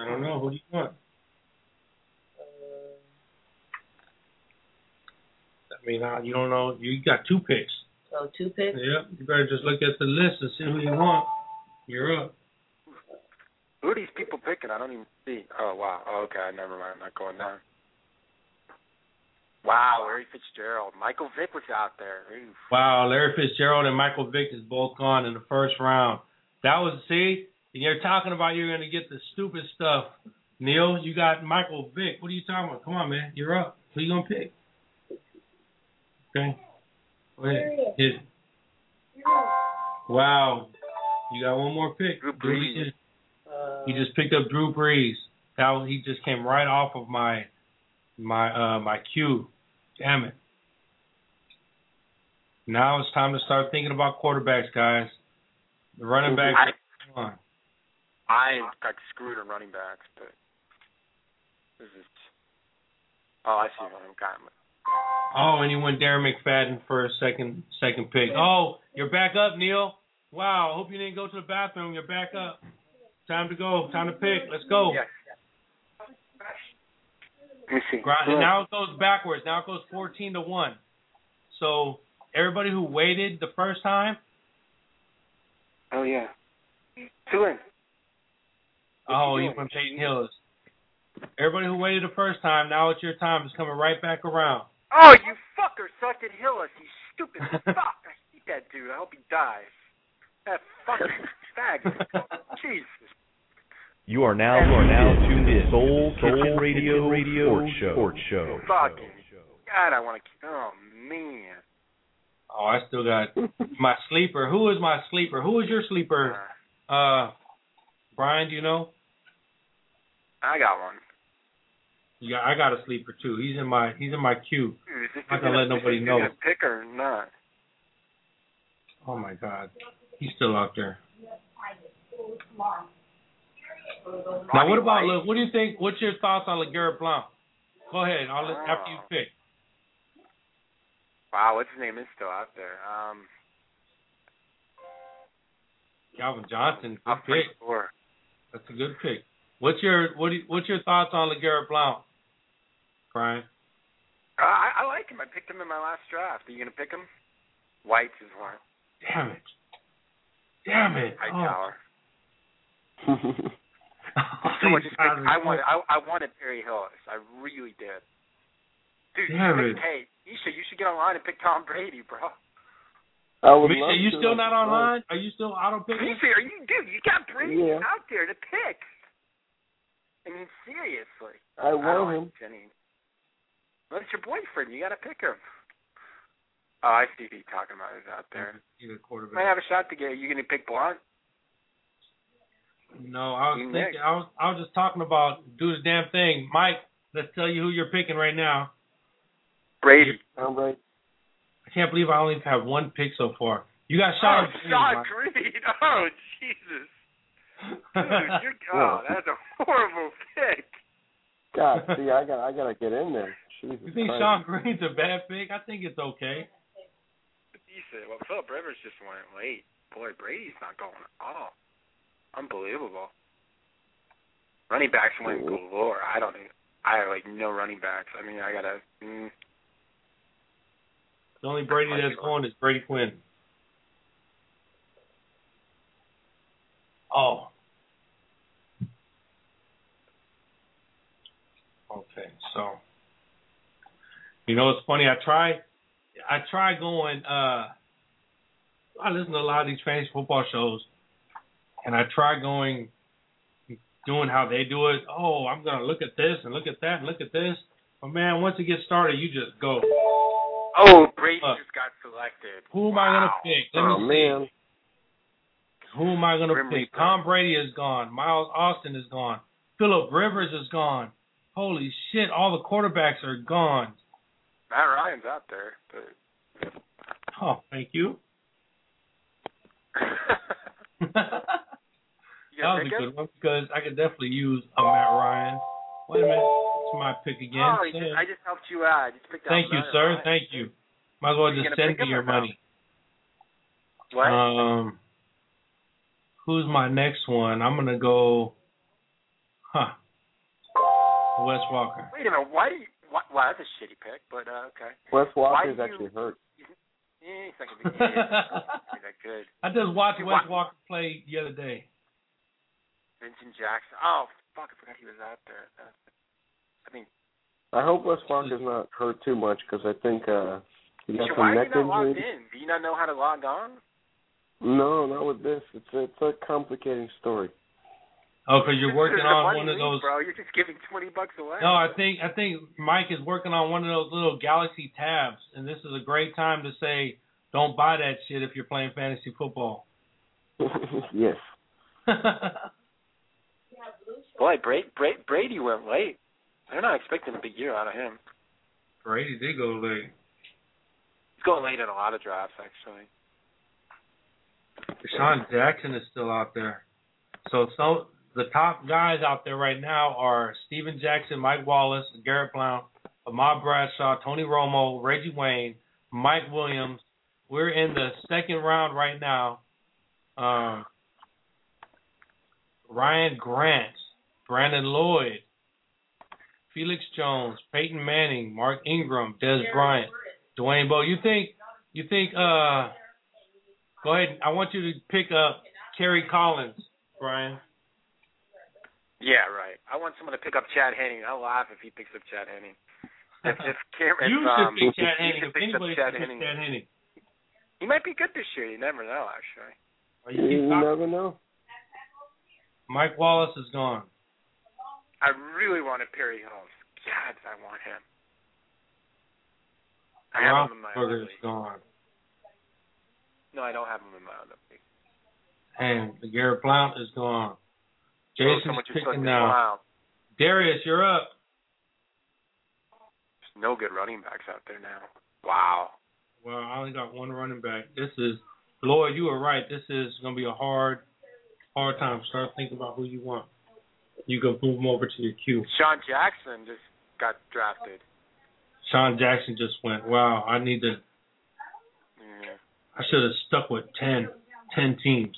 I don't know. Who do you want? I mean, uh, you don't know. You got two picks. So two picks. Yep. You better just look at the list and see who you want. You're up. Who are these people picking? I don't even see. Oh wow. Oh, okay, never mind. I'm not going down. Wow, Larry Fitzgerald. Michael Vick was out there. Oof. Wow, Larry Fitzgerald and Michael Vick is both gone in the first round. That was see, and you're talking about you're gonna get the stupid stuff. Neil, you got Michael Vick. What are you talking about? Come on, man. You're up. Who you gonna pick? Okay. Go ahead. Hit it. Wow. You got one more pick. Drew Drew Brees. just- He just picked up Drew Brees. That he just came right off of my my uh my cue. Damn it. Now it's time to start thinking about quarterbacks, guys. The running back. I, Come on. I got screwed on running backs, but this is. Oh, I see what I'm got. Oh, and you went Darren McFadden for a second second pick. Oh, you're back up, Neil. Wow, hope you didn't go to the bathroom. You're back up. Time to go. Time to pick. Let's go. Yes. Let me see. Grind- And now it goes backwards. Now it goes 14 to 1. So everybody who waited the first time, Oh yeah. Two in. Oh, you you doing? from Peyton Hillis. Everybody who waited the first time, now it's your time. It's coming right back around. Oh, you fucker sucked at Hillis, you stupid fuck. I hate that dude. I hope he dies. That fucking fag. Jesus. You are now you are now tuned in Soul Kitchen Radio Radio Sports Show. Sports Show. Fucking. God, I want to. Oh, man. Oh, I still got my sleeper. Who is my sleeper? Who is your sleeper? Uh, Brian, do you know? I got one. Yeah, I got a sleeper too. He's in my he's in my queue. Dude, this Not gonna let nobody is know. pick or not? Oh my god, he's still out there. Now, what about look? What do you think? What's your thoughts on Legarrette Blount? Go ahead. I'll let, after you Oh. pick. Wow, what's his name is still out there. Um, Calvin Johnson, good I'm pick. sure. That's a good pick. What's your what? Do you, what's your thoughts on Legarrette Blount, Brian? Uh, I, I like him. I picked him in my last draft. Are you gonna pick him? White's is one. Damn it! Damn it! Oh. Hightower. Oh, Someone you just got picked, it. I wanted. I, I wanted Perry Hillis. I really did. Dude, Damn you it. should- hey, Isha, you should get online and pick Tom Brady, bro. I would Misha, love you to, still like, not online? Are you still auto picking? Isha, are you dude? You got Brady Yeah. out there to pick. I mean, seriously. I don't want like him. Jenny. Well, it's your boyfriend. You got to pick him. Oh, I see who you're talking about is out there. He's a quarterback. Might have a shot to get. You gonna pick Blount? No, I was You thinking. next. I was I was just talking about do the damn thing, Mike. Let's tell you who you're picking right now. Brady. I'm right. I can't believe I only have one pick so far. You got Sean. oh, Green, Sean Mike. Green. Oh, Jesus. Dude, you're, oh, that's a horrible pick. God, see, I got, I gotta get in there. Jesus you think Christ. Shonn Greene's a bad pick? I think it's okay. Decent. Well, Philip Rivers just went late. Boy, Brady's not going at all. Unbelievable. Running backs went galore. I don't. even- I have like no running backs. I mean, I gotta. Mm, The only Brady that's going is Brady Quinn. Oh. Okay, so you know it's funny. I try, I try going. uh I listen to a lot of these fantasy football shows, and I try going, doing how they do it. Oh, I'm gonna look at this and look at that and look at this. But man, once it gets started, you just go. Oh, Brady Uh, just got selected. Who am I gonna pick? Let Oh me see. man, Who am I gonna Grim pick? Reaper. Tom Brady is gone. Miles Austin is gone. Philip Rivers is gone. Holy shit! All the quarterbacks are gone. Matt Ryan's out there, but Oh, thank you. you that was a good one because I could definitely use a Matt Ryan. Wait a minute, it's my pick again. Oh, just. I just helped you out. Just picked out Thank you, Matt sir. Ryan. Thank you. Might as well just send me your money. What? Um, who's my next one? I'm gonna go. Huh. Wes Welker. Wait a minute. Why do you? Why, wow, that's a shitty pick, but uh, okay. Wes Why Welker's do you- actually hurt. He's not gonna be, yeah, he's not gonna be that good. I just watched Hey, Wes Welker play the other day. Vincent Jackson. Oh, fuck! I forgot he was out there. Uh, I mean, I hope Wes Welker's not hurt too much because I think uh he got so some why are neck you not logged injury. in? Do you not know how to log on? No, not with this. It's it's a complicating story. Oh, because you're working This is a on one of leak, those. Bro, you're just giving twenty bucks away. No, I think I think Mike is working on one of those little Galaxy tabs, and this is a great time to say, don't buy that shit if you're playing fantasy football. yes. Boy, Brady, Brady, Brady went late. They're not expecting a big year out of him. Brady did go late. He's going late in a lot of drafts, actually. DeSean Jackson is still out there. So so the top guys out there right now are Steven Jackson, Mike Wallace, Garrett Blount, Ahmad Bradshaw, Tony Romo, Reggie Wayne, Mike Williams. We're in the second round right now. Um, Ryan Grant, Brandon Lloyd, Felix Jones, Peyton Manning, Mark Ingram, Dez Bryant, Dwayne Bowe. You think you think uh go ahead I want you to pick up Kerry Collins, Brian. Yeah, right. I want someone to pick up Chad Henning. I'll laugh if he picks up Chad Henning. If, if, Cam, if you um, pick Chad Henning. If picks up anybody Chad should Henning, Chad Henning. he might be good this year. You never know, actually. You, you never know. Mike Wallace is gone. I really wanted Perry Holmes. God, I want him. I have him in my other Roethlisberger is league. gone. No, I don't have him in my other league. And the Garrett Blount is gone. Jason's picking now. Darius, you're up. There's no good running backs out there now. Wow. Well, I only got one running back. This is Lloyd. You were right. This is going to be a hard, hard time. Start thinking about who you want. You can move them over to your queue. Sean Jackson just got drafted. Sean Jackson just went. Wow, I need to. Yeah. I should have stuck with 10, 10 teams.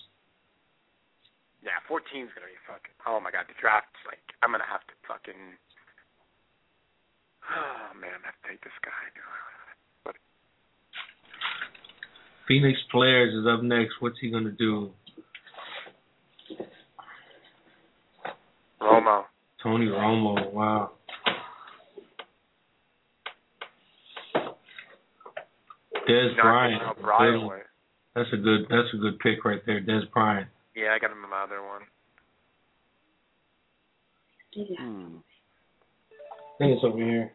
Yeah, 14's gonna be fucking. Oh my god, the draft's like. I'm gonna have to fucking. Oh man, I have to take this guy. But Phoenix Players is up next. What's he gonna do? Romo. Tony Romo. Wow. Dez Bryant. giving up Brian Des- That's a good. That's a good pick right there, Dez Bryant. Yeah, I got him in my other one. Hmm. I think it's over here.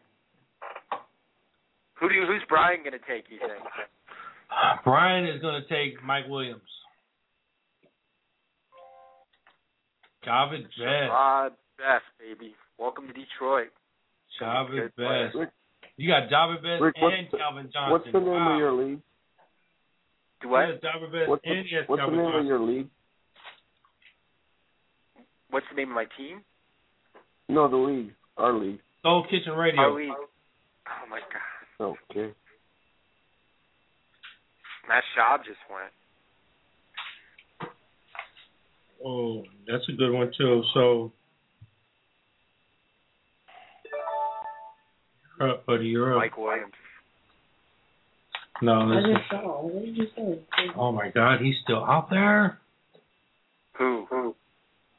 Who do you? Who's Brian gonna take? You think? Brian is going to take Mike Williams. Jahvid Best. Sherrod Best, baby. Welcome to Detroit. Jahvid Good player. Best. You got Jahvid Best Rick, and the- Calvin Johnson. What's the name wow. of your league? Do what? Yes, Jahvid Best What's the, and yes, what's the name Johnson. of your league? What's the name of my team? No, the league. Our league. Soul Kitchen Radio. Our league. Oh my god. Okay. Matt Schaub just went. Oh, that's a good one too. So, you're up, buddy. You're up. Mike Williams. No, I just saw. What did you say? Oh my God, he's still out there. Who? Who?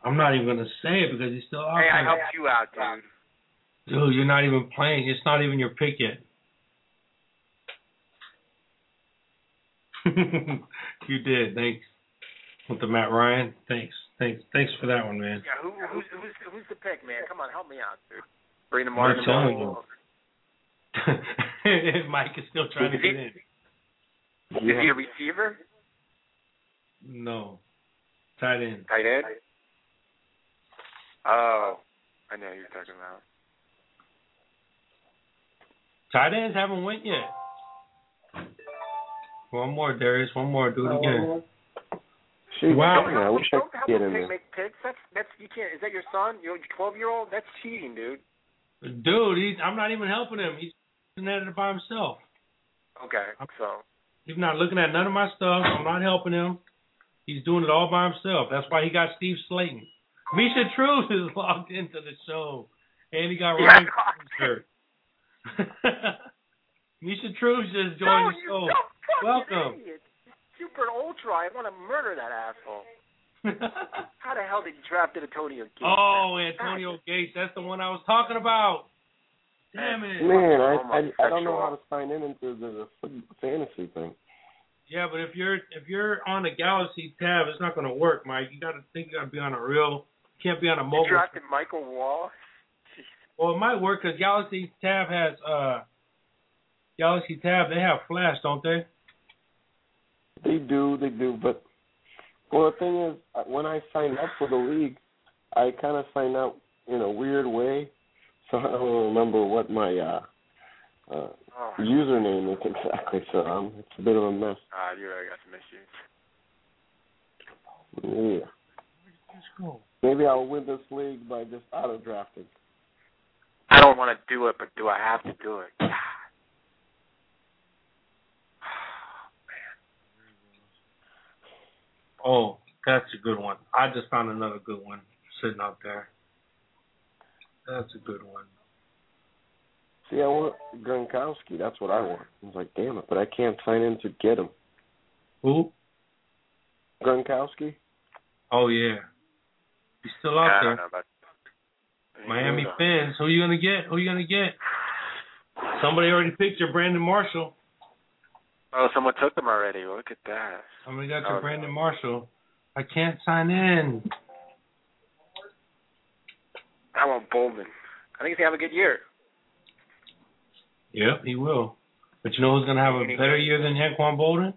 I'm not even gonna say it because he's still out Hey, I helped you out, dude. Dude, you're not even playing. It's not even your pick yet. you did. Thanks. With the Matt Ryan. Thanks. Thanks. Thanks for that one, man. Yeah, who, who's who's who's the pick, man? Come on, help me out, dude. Brandon I'm Martin. telling you. Mike is still trying to get in. Is he a receiver? No. Tight end. Tight end? Oh, I know who you're talking about. Tight ends haven't went yet. One more, Darius. One more. Do it again. Shit, Wow. yeah, I wish I Don't could help get him in make picks. That's that's you can't. Is that your son? Your 12 year old? That's cheating, dude. Dude, he's, I'm not even helping him. He's looking at it by himself. Okay, I'm, so He's not looking at none of my stuff. I'm not helping him. He's doing it all by himself. That's why he got Steve Slaton. Misha Truth is logged into the show, and he got Ryan shirt. Misha Truth just joined no, the you show. dumb fucking Welcome. idiot. Super ultra. I want to murder that asshole. How the hell did you draft Antonio Gates? oh, Antonio Gates. That's the one I was talking about. Damn it. Man, I, Oh, I I don't know how to sign in into the, the fantasy thing. Yeah, but if you're if you're on the Galaxy tab, it's not going to work, Mike. You got to think you got to be on a real. You can't be on a You mobile. drafted Michael Wall. Well, it might work because Galaxy Tab has uh Galaxy Tab. They have Flash, don't they? They do, they do, but well, the thing is, uh, when I signed up for the league, I kind of signed up in a weird way, so I don't remember what my uh, uh, Oh, username is exactly. So um, it's a bit of a mess. ah, you already got some issues. Yeah. Maybe I'll win this league by just auto drafting. I don't want to do it, but do I have to do it? Oh, oh, that's a good one. I just found another good one sitting out there. That's a good one. See, I want Gronkowski. That's what I want. I was like, damn it, but I can't sign in to get him. Who? Gronkowski. Oh yeah, he's still out there. don't know about Miami fans, Who you gonna get? Who you gonna get? Somebody already picked your Brandon Marshall. Oh, someone took them already. Look at that. Somebody got your Oh. Brandon Marshall. I can't sign in. I want Boldin. I think he's gonna have a good year. Yep, he will. But you know who's gonna have a better year than Anquan Boldin?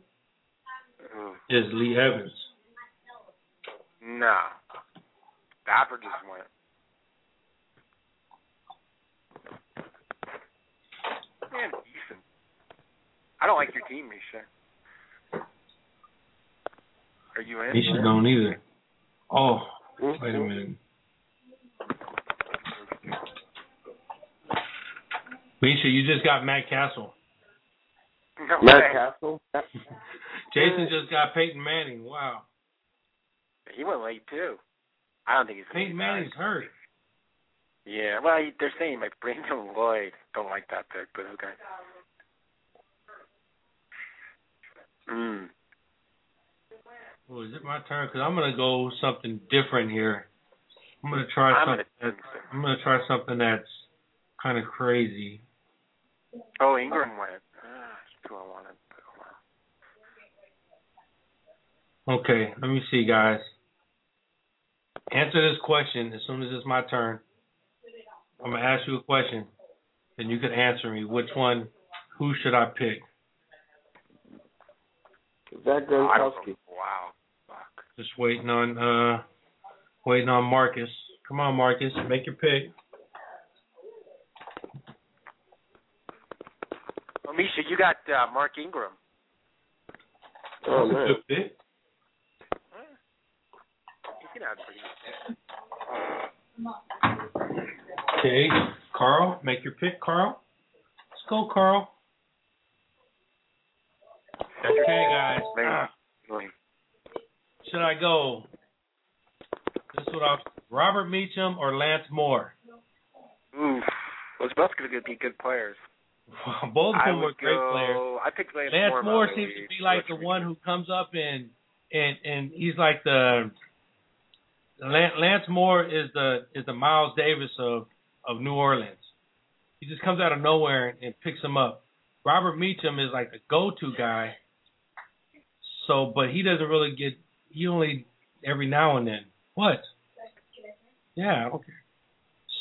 Ooh. Is Lee Evans. No. Dapper just went. Man, decent. I don't like your team, Misha. Are you in? Misha don't either. Oh, hmm? wait a minute. Misha, you just got Matt Cassel. No Matt Cassel. Jason just got Peyton Manning. Wow. He went late too. I don't think he's. Peyton Manning's hurt. Yeah, well, they're saying like Brandon Lloyd. Don't like that pick, but okay. Mm. Oh, is it my turn? Because I'm gonna go something different here. I'm gonna try I'm something. gonna- That's, I'm gonna try something that's kind of crazy. Oh, Ingram went. Ah, who I wanted. Okay, let me see, guys. Answer this question as soon as it's my turn. I'm gonna ask you a question, and you can answer me. Which one? Who should I pick? Zach Gronkowski. Wow. Just waiting on uh, waiting on Marcus. Come on, Marcus, make your pick. Well, Misha, you got uh, Mark Ingram. Oh That's a man. Good pick. He can have a pretty. Okay, Carl, make your pick, Carl. Let's go, Carl. Okay, guys. Should I go? This is what I Robert Meachem or Lance Moore. Oof. Those both going to be good players. Both of them were great go, players. I picked Lance, Lance Moore. Moore seems to be like the one who comes up and and and he's like the Lance, Moore is the is the Miles Davis of of New Orleans. He just comes out of nowhere and picks him up. Robert Meachem is like the go-to guy. So, but he doesn't really get. He only every now and then. What? Yeah. Okay.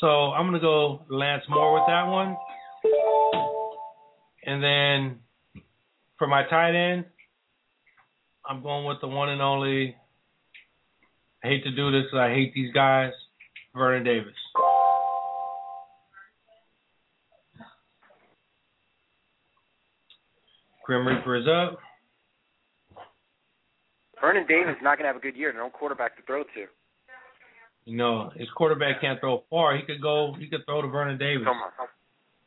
So I'm gonna go Lance Moore with that one. And then for my tight end, I'm going with the one and only. I hate to do this I hate these guys. Vernon Davis. Grim Reaper is up. Vernon Davis is not going to have a good year. No quarterback to throw to. You know, his quarterback can't throw far. He could go. He could throw to Vernon Davis.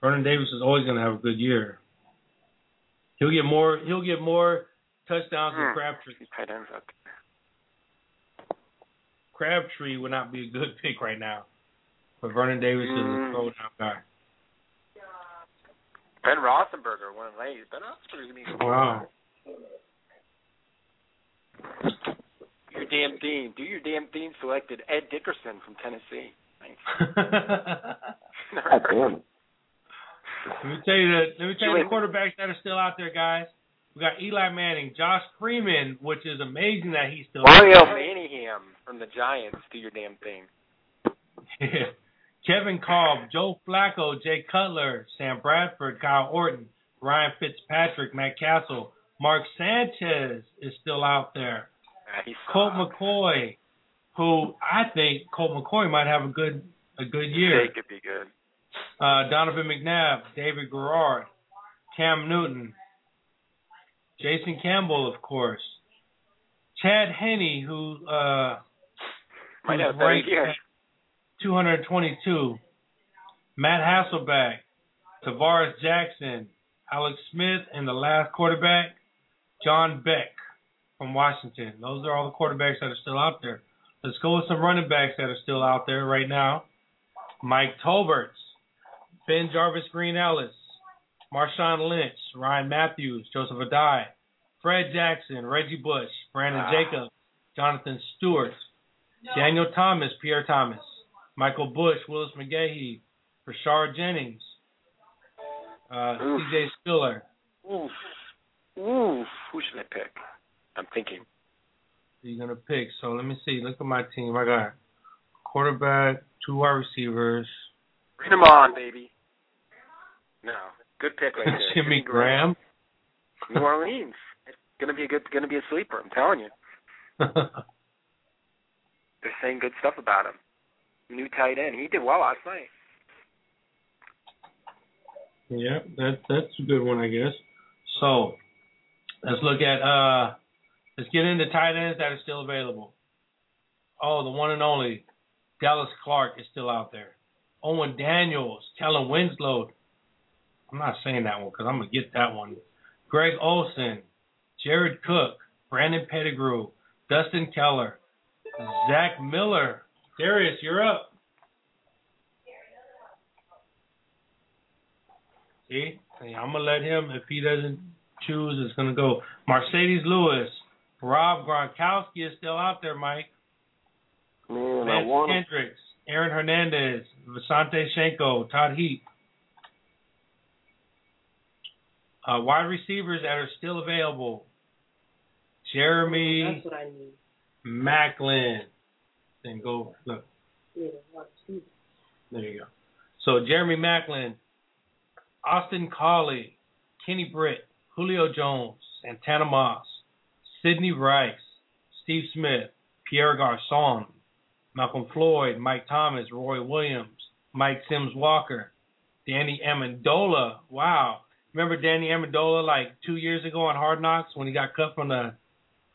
Vernon Davis is always going to have a good year. He'll get more. He'll get more touchdowns than Hmm. Crabtree. Tight ends up. Crabtree would not be a good pick right now, but Vernon Davis is a Mm. throwdown guy. Ben Roethlisberger went late. Ben Roethlisberger's going to be a good Wow. Your damn theme. Do your damn theme. Selected Ed Dickerson from Tennessee. Nice. God damn it. Let me tell you the let me tell you the quarterbacks that are still out there, guys. We got Eli Manning, Josh Freeman, which is amazing that he's still Mario out there. Manningham from the Giants. Do your damn thing. Kevin Kolb, Joe Flacco, Jay Cutler, Sam Bradford, Kyle Orton, Ryan Fitzpatrick, Matt Cassel, Mark Sanchez is still out there. Ah, Colt McCoy, who I think Colt McCoy might have a good a good year. They could be good. Uh, Donovan McNabb, David Garrard, Cam Newton, Jason Campbell, of course, Chad Henne, who uh, Might who's have a ranked 222, Matt Hasselbeck, Tarvaris Jackson, Alex Smith, and the last quarterback, John Beck from Washington. Those are all the quarterbacks that are still out there. Let's go with some running backs that are still out there right now. Mike Tolberts, Ben Jarvis Green Ellis, Marshawn Lynch, Ryan Mathews, Joseph Addai, Fred Jackson, Reggie Bush, Brandon Ah. Jacobs, Jonathan Stewart, Daniel Thomas, Pierre Thomas, Michael Bush, Willis McGahee, Rashard Jennings, uh, CJ Spiller. Oof. Oof. Who should I pick? I'm thinking. Who are you gonna pick? So let me see. Look at my team. I got quarterback, two wide receivers, Bring him on, baby. No. Good pick right there. Jimmy Graham. New Orleans. It's gonna be a good gonna be a sleeper, I'm telling you. They're saying good stuff about him. New tight end. He did well last night. yeah, that that's a good one, I guess. So let's look at uh let's get into tight ends that are still available. Oh, the one and only Dallas Clark is still out there. Owen Daniels, Kellen Winslow. I'm not saying that one because I'm gonna get that one. Greg Olsen, Jared Cook, Brandon Pettigrew, Dustin Keller, Zach Miller. Darius, you're up. See, I'm gonna let him. If he doesn't choose, it's gonna go. Marcedes Lewis, Rob Gronkowski is still out there, Mike. Man, I want him. Kendricks, Aaron Hernandez, Visanthe Shiancoe, Todd Heap. Uh, wide receivers that are still available. Jeremy That's what I. Maclin. Then go look. Yeah. There you go. So Jeremy Maclin, Austin Collie, Kenny Britt, Julio Jones, Santana Moss, Sidney Rice, Steve Smith, Pierre Garcon, Malcolm Floyd, Mike Thomas, Roy Williams, Mike Sims Walker, Danny Amendola. Wow. Remember Danny Amendola like two years ago on Hard Knocks when he got cut from the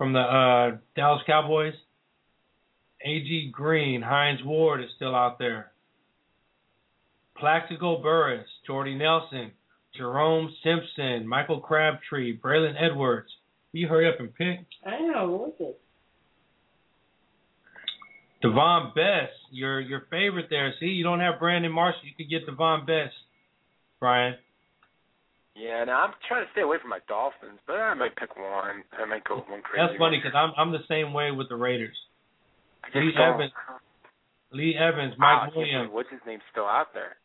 from the uh, Dallas Cowboys? A.J. Green, Hines Ward is still out there. Plaxico Burress, Jordy Nelson, Jerome Simpson, Michael Crabtree, Braylon Edwards. Will you hurry up and pick? I know, what is it? Davone Bess, your your favorite there. See, you don't have Brandon Marshall. You could get Davone Bess, Brian. Yeah, now I'm trying to stay away from my Dolphins, but I might pick one. I might go one crazy. That's funny because I'm I'm the same way with the Raiders. Lee Evans, Lee Evans, Mike can't Williams, What's his name still out there?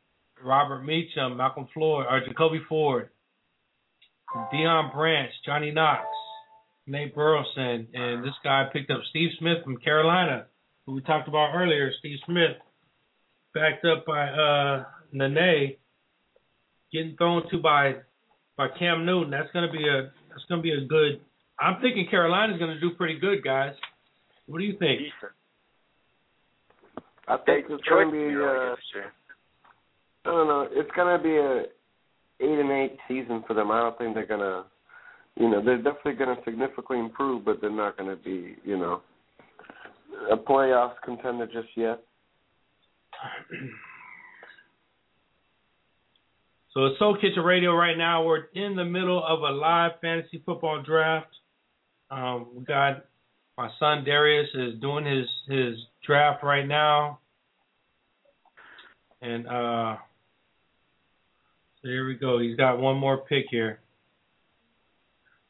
Robert Meachem, Malcolm Floyd, or Jacoby Ford, Deion Branch, Johnny Knox, Nate Burleson, and this guy picked up Steve Smith from Carolina, who we talked about earlier. Steve Smith, backed up by uh Naanee, getting thrown to by by Cam Newton. That's gonna be a that's gonna be a good. I'm thinking Carolina's gonna do pretty good, guys. What do you think? I think it's going to be. really Uh, good this year. I don't know. It's going to be a eight and eight season for them. I don't think they're gonna. You know, they're definitely going to significantly improve, but they're not going to be. You know, a playoffs contender just yet. So it's Soul Kitchen Radio right now. We're in the middle of a live fantasy football draft. Um, we got my son Darius is doing his his draft right now, and uh, so here we go. He's got one more pick here.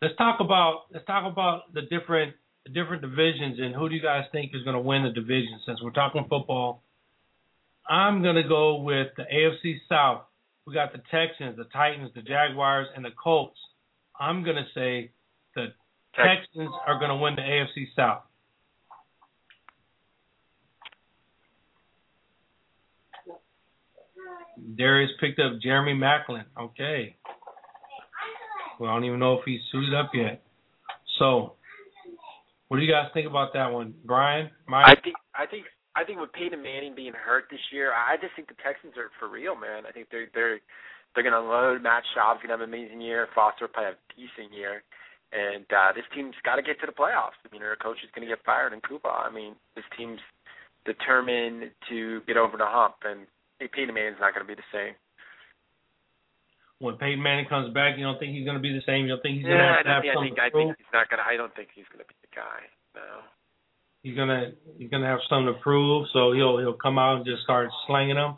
Let's talk about let's talk about the different the different divisions and who do you guys think is going to win the division? Since we're talking football, I'm going to go with the AFC South. We got the Texans, the Titans, the Jaguars, and the Colts. I'm going to say the Texans are going to win the AFC South. Darius picked up Jeremy Maclin. Okay. Well, I don't even know if he's suited up yet. So, what do you guys think about that one, Brian? Mike? I think I think I think with Peyton Manning being hurt this year, I just think the Texans are for real, man. I think they're they're they're gonna load. Matt Schaub's gonna have an amazing year. Foster will probably have a decent year. And uh this team's got to get to the playoffs. I mean, their coach is going to get fired in Cuba. I mean, this team's determined to get over the hump, and Peyton Manning's not going to be the same. when Peyton Manning comes back, you don't think he's going to be the same? You don't think he's going yeah, to have I, to have think, I something think I think he's not going to. I don't think he's going to be the guy. No. He's gonna he's gonna have something to prove, so he'll he'll come out and just start slanging them.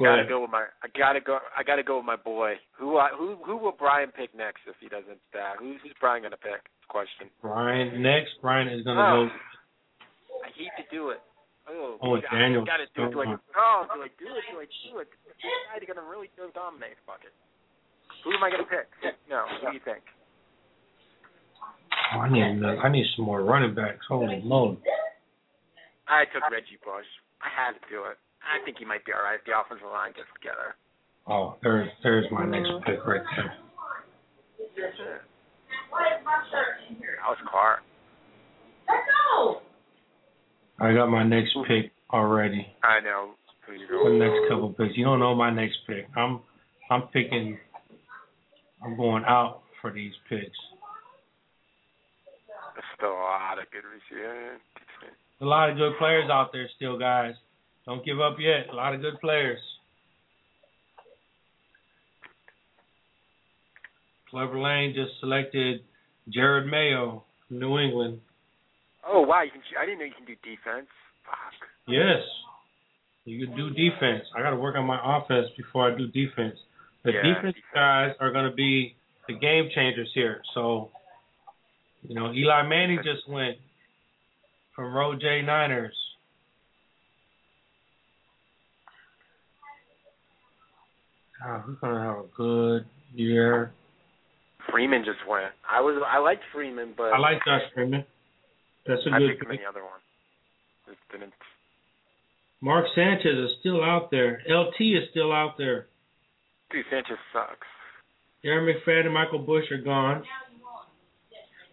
Gotta go with my. I gotta go. I gotta go with my boy. Who I, who who will Brian pick next if he doesn't? Uh, who's who's Brian gonna pick? Question. Brian next. Brian is gonna Oh. go. I hate to do it. Oh, Oh, I, Daniel. I gotta do it. Do I, oh, do I do it? Do I do it? This guy's gonna really do dominate. Fuck it. Who am I gonna pick? No. Who do you think? Oh, I need I need some more running backs. Holy moly! I took Reggie Bush. I had to do it. I think he might be all right if the offensive line gets together. Oh, there's there's my next pick right there. How's Clark? I got my next pick already. I know who The next couple picks. You don't know my next pick. I'm I'm picking I'm going out for these picks. Still a lot of good receivers. A lot of good players out there still, guys. Don't give up yet. A lot of good players. Clever Lane just selected Jerod Mayo from New England. Oh wow, you can. I didn't know you can do defense. Fuck. Yes. You can do defense. I got to work on my offense before I do defense. The Yeah, defense guys are going to be the game changers here. So, you know, Eli Manning just went from Row J Niners. We're going to have a good year. Freeman just went. I was. I liked Freeman, but I like Josh Freeman. That's a I good picked him pick. in the other one. Just didn't. Mark Sanchez is still out there. LT is still out there. Dude, Sanchez sucks. Aaron McFadden and Michael Bush are gone.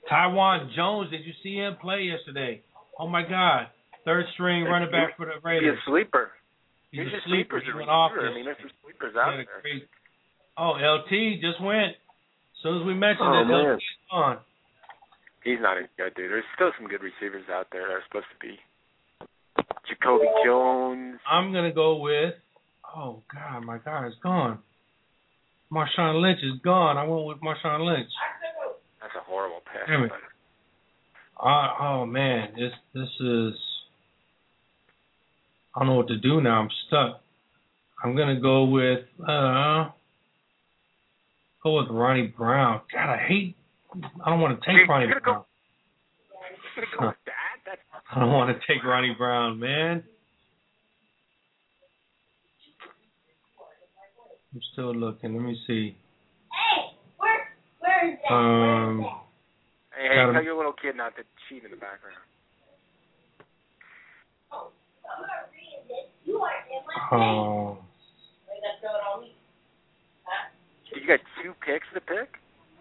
Taiwan Jones, did you see him play yesterday? Oh my God. Third string running back for the Raiders. He's a sleeper. He's He's a just sleeper. He went off. I mean, there's some sleepers out there. great- Oh, LT just went. As soon as we mentioned Oh, it, man. LT is gone. He's not a good dude. There's still some good receivers out there that are supposed to be. Jacoby oh. Jones. I'm gonna go with. Oh God, my God, it's gone. Marshawn Lynch is gone. I went with Marshawn Lynch. That's a horrible it. but- Uh, oh man, this this is. I don't know what to do now. I'm stuck. I'm gonna go with uh. Go with Ronnie Brown. God, I hate. I don't want to take Ronnie Brown. You're go with that? That's I don't want to take Ronnie Brown, man. I'm still looking. Let me see. Um. Hey, hey, tell your little kid not to cheat in the background. Oh. You got two picks to pick?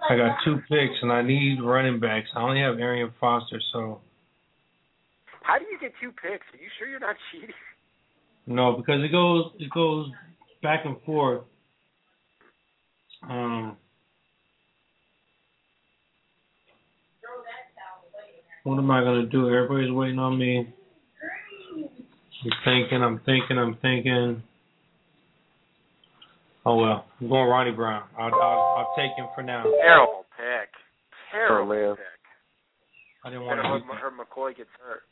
I got two picks and I need running backs. I only have Arian Foster, so How do you get two picks? Are you sure you're not cheating? no, because it goes it goes back and forth. Um. What am I gonna do? Everybody's waiting on me. I'm thinking, I'm thinking, I'm thinking. Oh well, I'm going Ronnie Brown. I'll I'll, I'll take him for now. Terrible pick. Terrible pick. I didn't want her, to her McCoy gets hurt.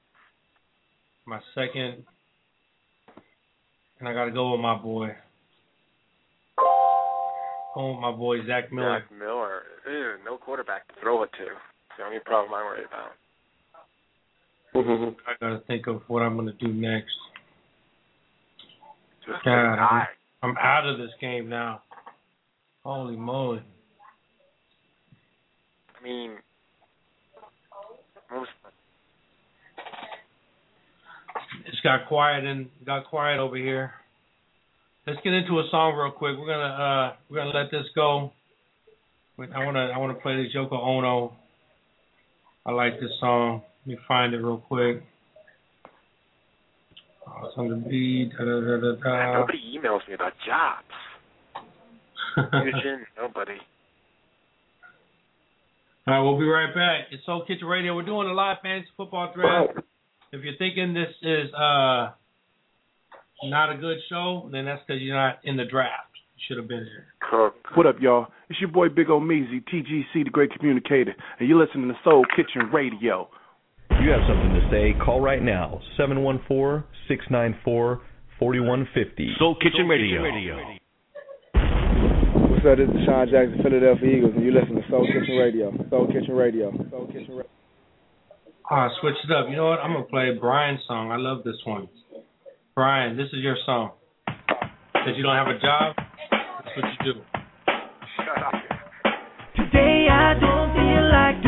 my second, and I got to go with my boy. Going with my boy Zach Miller. Zach Miller. Ew, no quarterback to throw it to. It's the only problem I worry about. I got to think of what I'm going to do next. Just God, I'm. I'm out of this game now. Holy moly! I mean, most It's got quiet and got quiet over here. Let's get into a song real quick. We're gonna uh we're gonna let this go. I wanna I wanna play this Yoko Ono. I like this song. Let me find it real quick. Oh, it's on the beat. Da, da, da, da, man, da. nobody emails me about jobs. Fusion, nobody. All right, we'll be right back. It's Soul Kitchen Radio. We're doing a live fantasy football draft. If you're thinking this is uh not a good show, then that's because you're not in the draft. You should have been here. Cook. What up, y'all? It's your boy Big Omeezy, TGC, the Great Communicator, and you're listening to Soul Kitchen Radio. If you have something to say, call right now. 714-694-4150. Soul Kitchen Radio. What's up? This is Sean Jackson, Philadelphia Eagles, and you listen to Soul Kitchen Radio. Soul Kitchen Radio. Soul Kitchen Radio. Ah, switch it up. You know what? I'm gonna play Brian's song. I love this one. Brian, this is your song. Because you don't have a job, that's what you do. Shut up. Today I don't feel like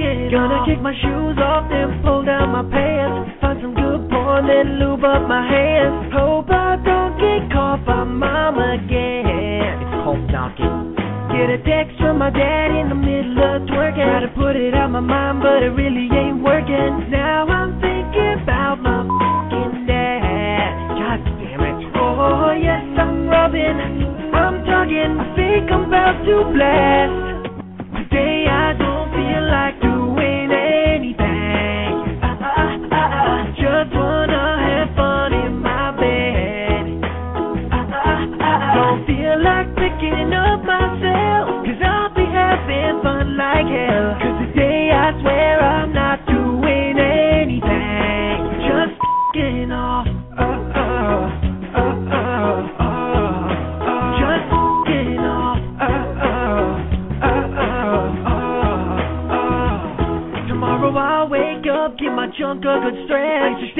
Just f***ing Gonna kick my shoes off, then pull down my pants. Find some good porn, on, then lube up my hands. Hope I don't get caught by mom again. It's called knocking. Get a text from my dad in the middle of twerking. Try to put it out my mind, but it really ain't working. Now I'm thinking about my fucking dad. God damn it. Oh, yes, I'm rubbing. I'm tugging. I think I'm about to blast. Today I don't feel like like picking up myself. Cause I'll be having fun like hell.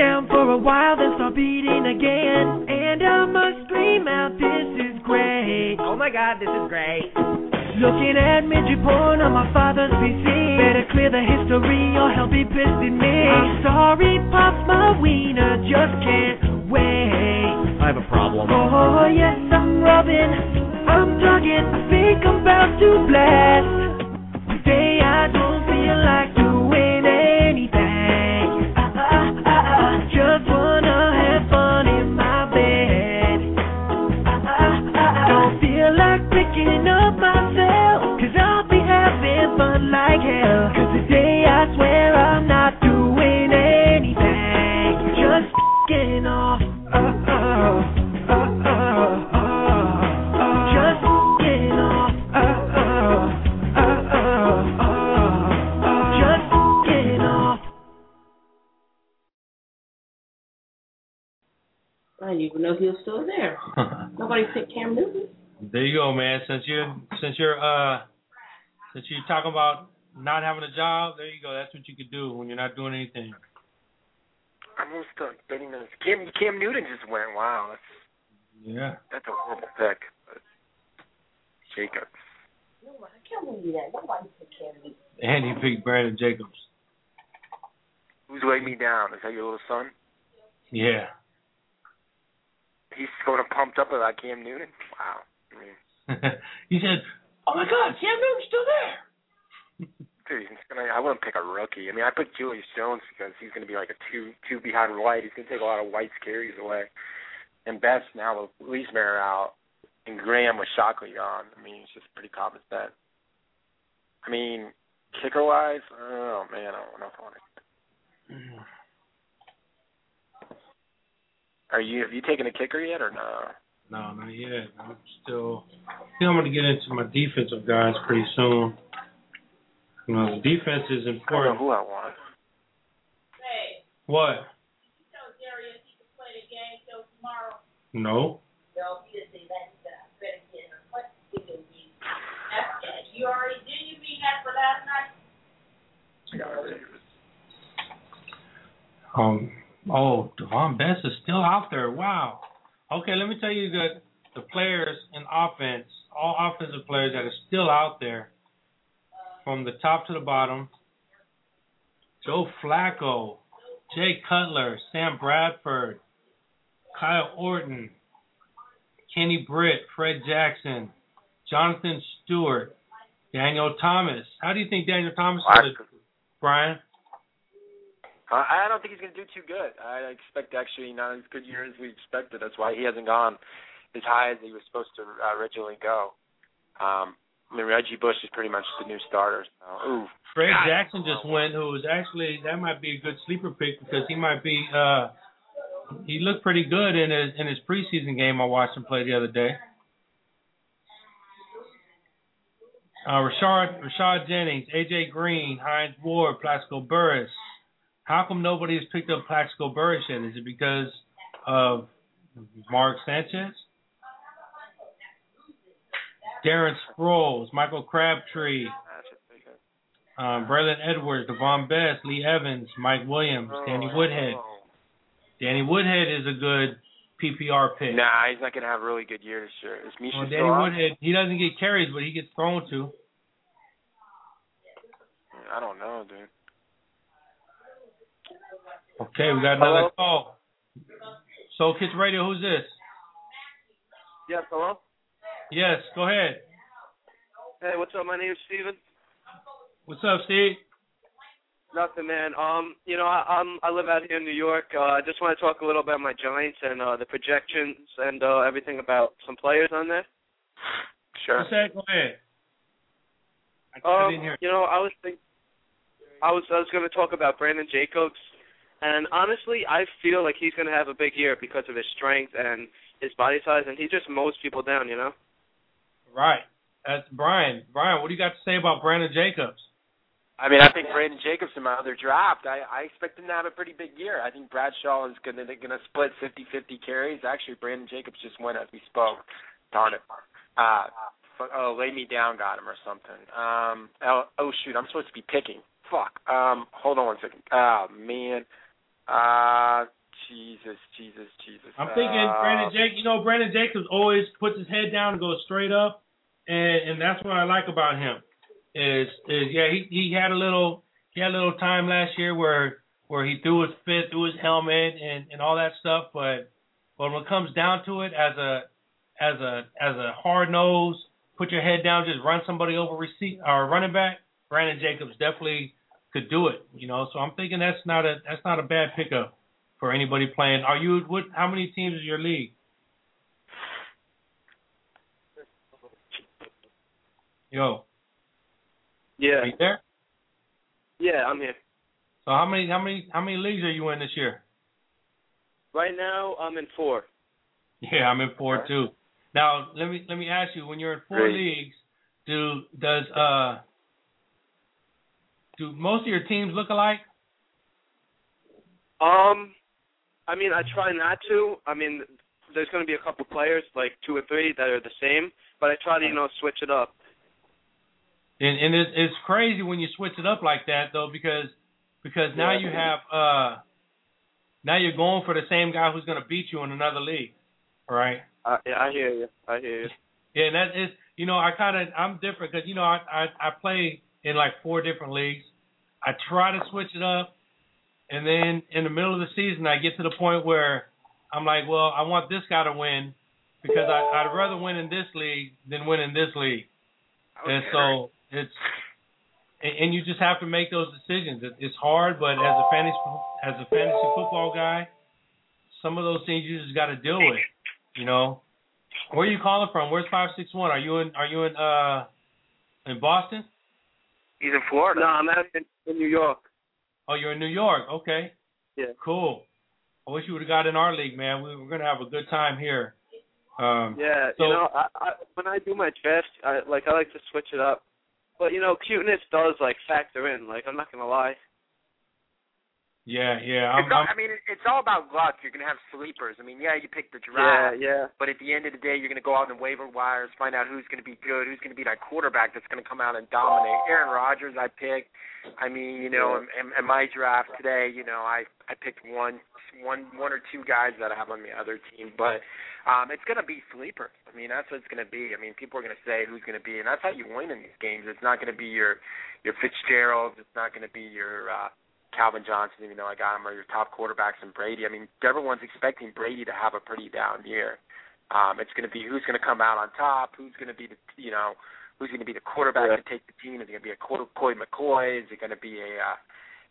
Down for a while, then start beating again. And I must scream out, this is great. Oh my god, this is great. Looking at midget porn on my father's PC. Better clear the history or he'll be pissed at me. I'm sorry, Pops, my wiener just can't wait. I have a problem. Oh, yes, I'm rubbing. I'm tugging. I think I'm about to blast. Today I don't feel like know he was still there. Nobody said Cam Newton. There you go, man. Since you're since you're uh since you're talking about not having a job, there you go. That's what you could do when you're not doing anything. I'm almost done. 30 minutes. Cam Cam Newton just went. Wow, that's Yeah. that's a horrible pick. Jacobs. No, I can't believe that. Nobody said Cam Newton. And he picked Brandon Jacobs. Who's weighing me down? Is that your little son? Yeah. He's going to pumped up about Cam Newton. Wow. I mean, he said, "Oh my God, Cam Newton's still there." dude, he's gonna. I wouldn't pick a rookie. I mean, I picked Julius Jones because he's gonna be like a two two behind White. He's gonna take a lot of White's carries away. And Best now with Leesmere out and Graham with Shockey gone. I mean, it's just pretty common sense. I mean, kicker wise, oh man, I don't know if I want to. Mm-hmm. Are you have you taken a kicker yet or no? No, not yet. I'm still. I think I'm going to get into my defensive guys pretty soon. You know, the defense is important. I don't know important. who I want. Hey. What? No. No, he didn't say that. He said, I better get her. What video game? That's. You already did you mean that for last night? Um. Oh, Davone Bess is still out there. Wow. Okay, let me tell you the the players in offense, all offensive players that are still out there, from the top to the bottom. Joe Flacco, Jay Cutler, Sam Bradford, Kyle Orton, Kenny Britt, Fred Jackson, Jonathan Stewart, Daniel Thomas. How do you think Daniel Thomas is Brian? Uh, I don't think he's going to do too good. I expect actually not as good year as we expected. That's why he hasn't gone as high as he was supposed to uh, originally go. Um, I mean, Reggie Bush is pretty much the new starter. So, ooh, Fred God. Jackson just went, who was actually that might be a good sleeper pick because he might be. uh He looked pretty good in his in his preseason game. I watched him play the other day. Uh, Rashard Rashad Jennings, AJ Green, Hines Ward, Plaxico Burress. How come nobody has picked up Plaxico Burress yet? Is it because of Mark Sanchez? Darren Sproles, Michael Crabtree, um, Braylon Edwards, Davone Bess, Lee Evans, Mike Williams, Danny Woodhead. Danny Woodhead is a good PPR pick. Nah, he's not going to have a really good year this year. Is Misha Well, Danny out? Woodhead, he doesn't get carries, but he gets thrown to. I don't know, dude. Okay, we got another Hello? call. Soul Kitchen Radio. Who's this? Yes, hello. Yes, go ahead. Hey, what's up? My name is Steven. What's up, Steve? Nothing, man. Um, you know, I, I'm I live out here in New York. Uh, I just want to talk a little about my Giants and uh, the projections and uh, everything about some players on there. Sure. Go ahead. I, I Um, didn't hear. you know, I was think, I was I was going to talk about Brandon Jacobs, and honestly, I feel like he's going to have a big year because of his strength and his body size, and he just mows people down. You know. Right. That's Brian. Brian, what do you got to say about Brandon Jacobs? I mean, I think Brandon Jacobs in my other draft, I, I expect him to have a pretty big year. I think Bradshaw is going to going to split 50-50 carries. Actually, Brandon Jacobs just went as we spoke. Darn it. Uh, oh, lay me down, got him or something. Um, oh, oh shoot, I'm supposed to be picking. Fuck. Um, hold on one second. Oh man. Uh, Jesus, Jesus, Jesus. I'm thinking uh, Brandon Jacobs. You know, Brandon Jacobs always puts his head down and goes straight up, and and that's what I like about him. Is is yeah, he he had a little he had a little time last year where where he threw his fit, threw his helmet, and and all that stuff. But but when it comes down to it, as a as a as a hard nose, put your head down, just run somebody over receipt or running back. Brandon Jacobs definitely could do it. You know, so I'm thinking that's not a that's not a bad pickup for anybody playing. Are you what? How many teams is your league? Yo, Yeah. are you there? Yeah, I'm here. So how many how many how many leagues are you in this year? Right now, I'm in four. Yeah, I'm in four too. Now let me let me ask you: when you're in four Great. leagues, do does uh do most of your teams look alike? Um, I mean, I try not to. I mean, there's going to be a couple players, like two or three, that are the same, but I try to, you know, switch it up. And and it's, it's crazy when you switch it up like that though, because because now you have uh now you're going for the same guy who's going to beat you in another league, right? Yeah, I hear you. I hear you. Yeah, and that is you know I kind of I'm different because you know I, I I play in like four different leagues. I try to switch it up, and then in the middle of the season I get to the point where I'm like, well, I want this guy to win because I, I'd rather win in this league than win in this league. Okay. And so it's and, and you just have to make those decisions. It, it's hard, but as a fantasy as a fantasy football guy, some of those things you just got to deal with. You know, where are you calling from? Where's five six one? Are you in Are you in uh in Boston? He's in Florida. No, I'm out in, in New York. Oh, you're in New York. Okay. Yeah. Cool. I wish you would have got in our league, man. We, we're gonna have a good time here. Um, Yeah, so, you know, I, I when I do my draft, I like I like to switch it up. But you know, cuteness does like factor in. Like I'm not gonna lie. Yeah, yeah. I'm, It's all, I'm, I mean, it's all about luck. You're going to have sleepers. I mean, yeah, you pick the draft. Yeah, yeah. But at the end of the day, you're going to go out on the waiver wires, find out who's going to be good, who's going to be that quarterback that's going to come out and dominate. Aaron Rodgers, I picked. I mean, you know, in, in, in my draft today, you know, I I picked one one one or two guys that I have on the other team, but um it's going to be sleepers. I mean, that's what it's going to be. I mean, people are going to say who's going to be, and that's how you win in these games. It's not going to be your your Fitzgeralds. It's not going to be your uh Calvin Johnson, even though I got him, or your top quarterbacks and Brady. I mean, everyone's expecting Brady to have a pretty down year. Um, it's going to be who's going to come out on top, who's going to be the, you know, who's going to be the quarterback to take the team. Is it going to be a Coy Coy McCoy? Is it going to be a, uh,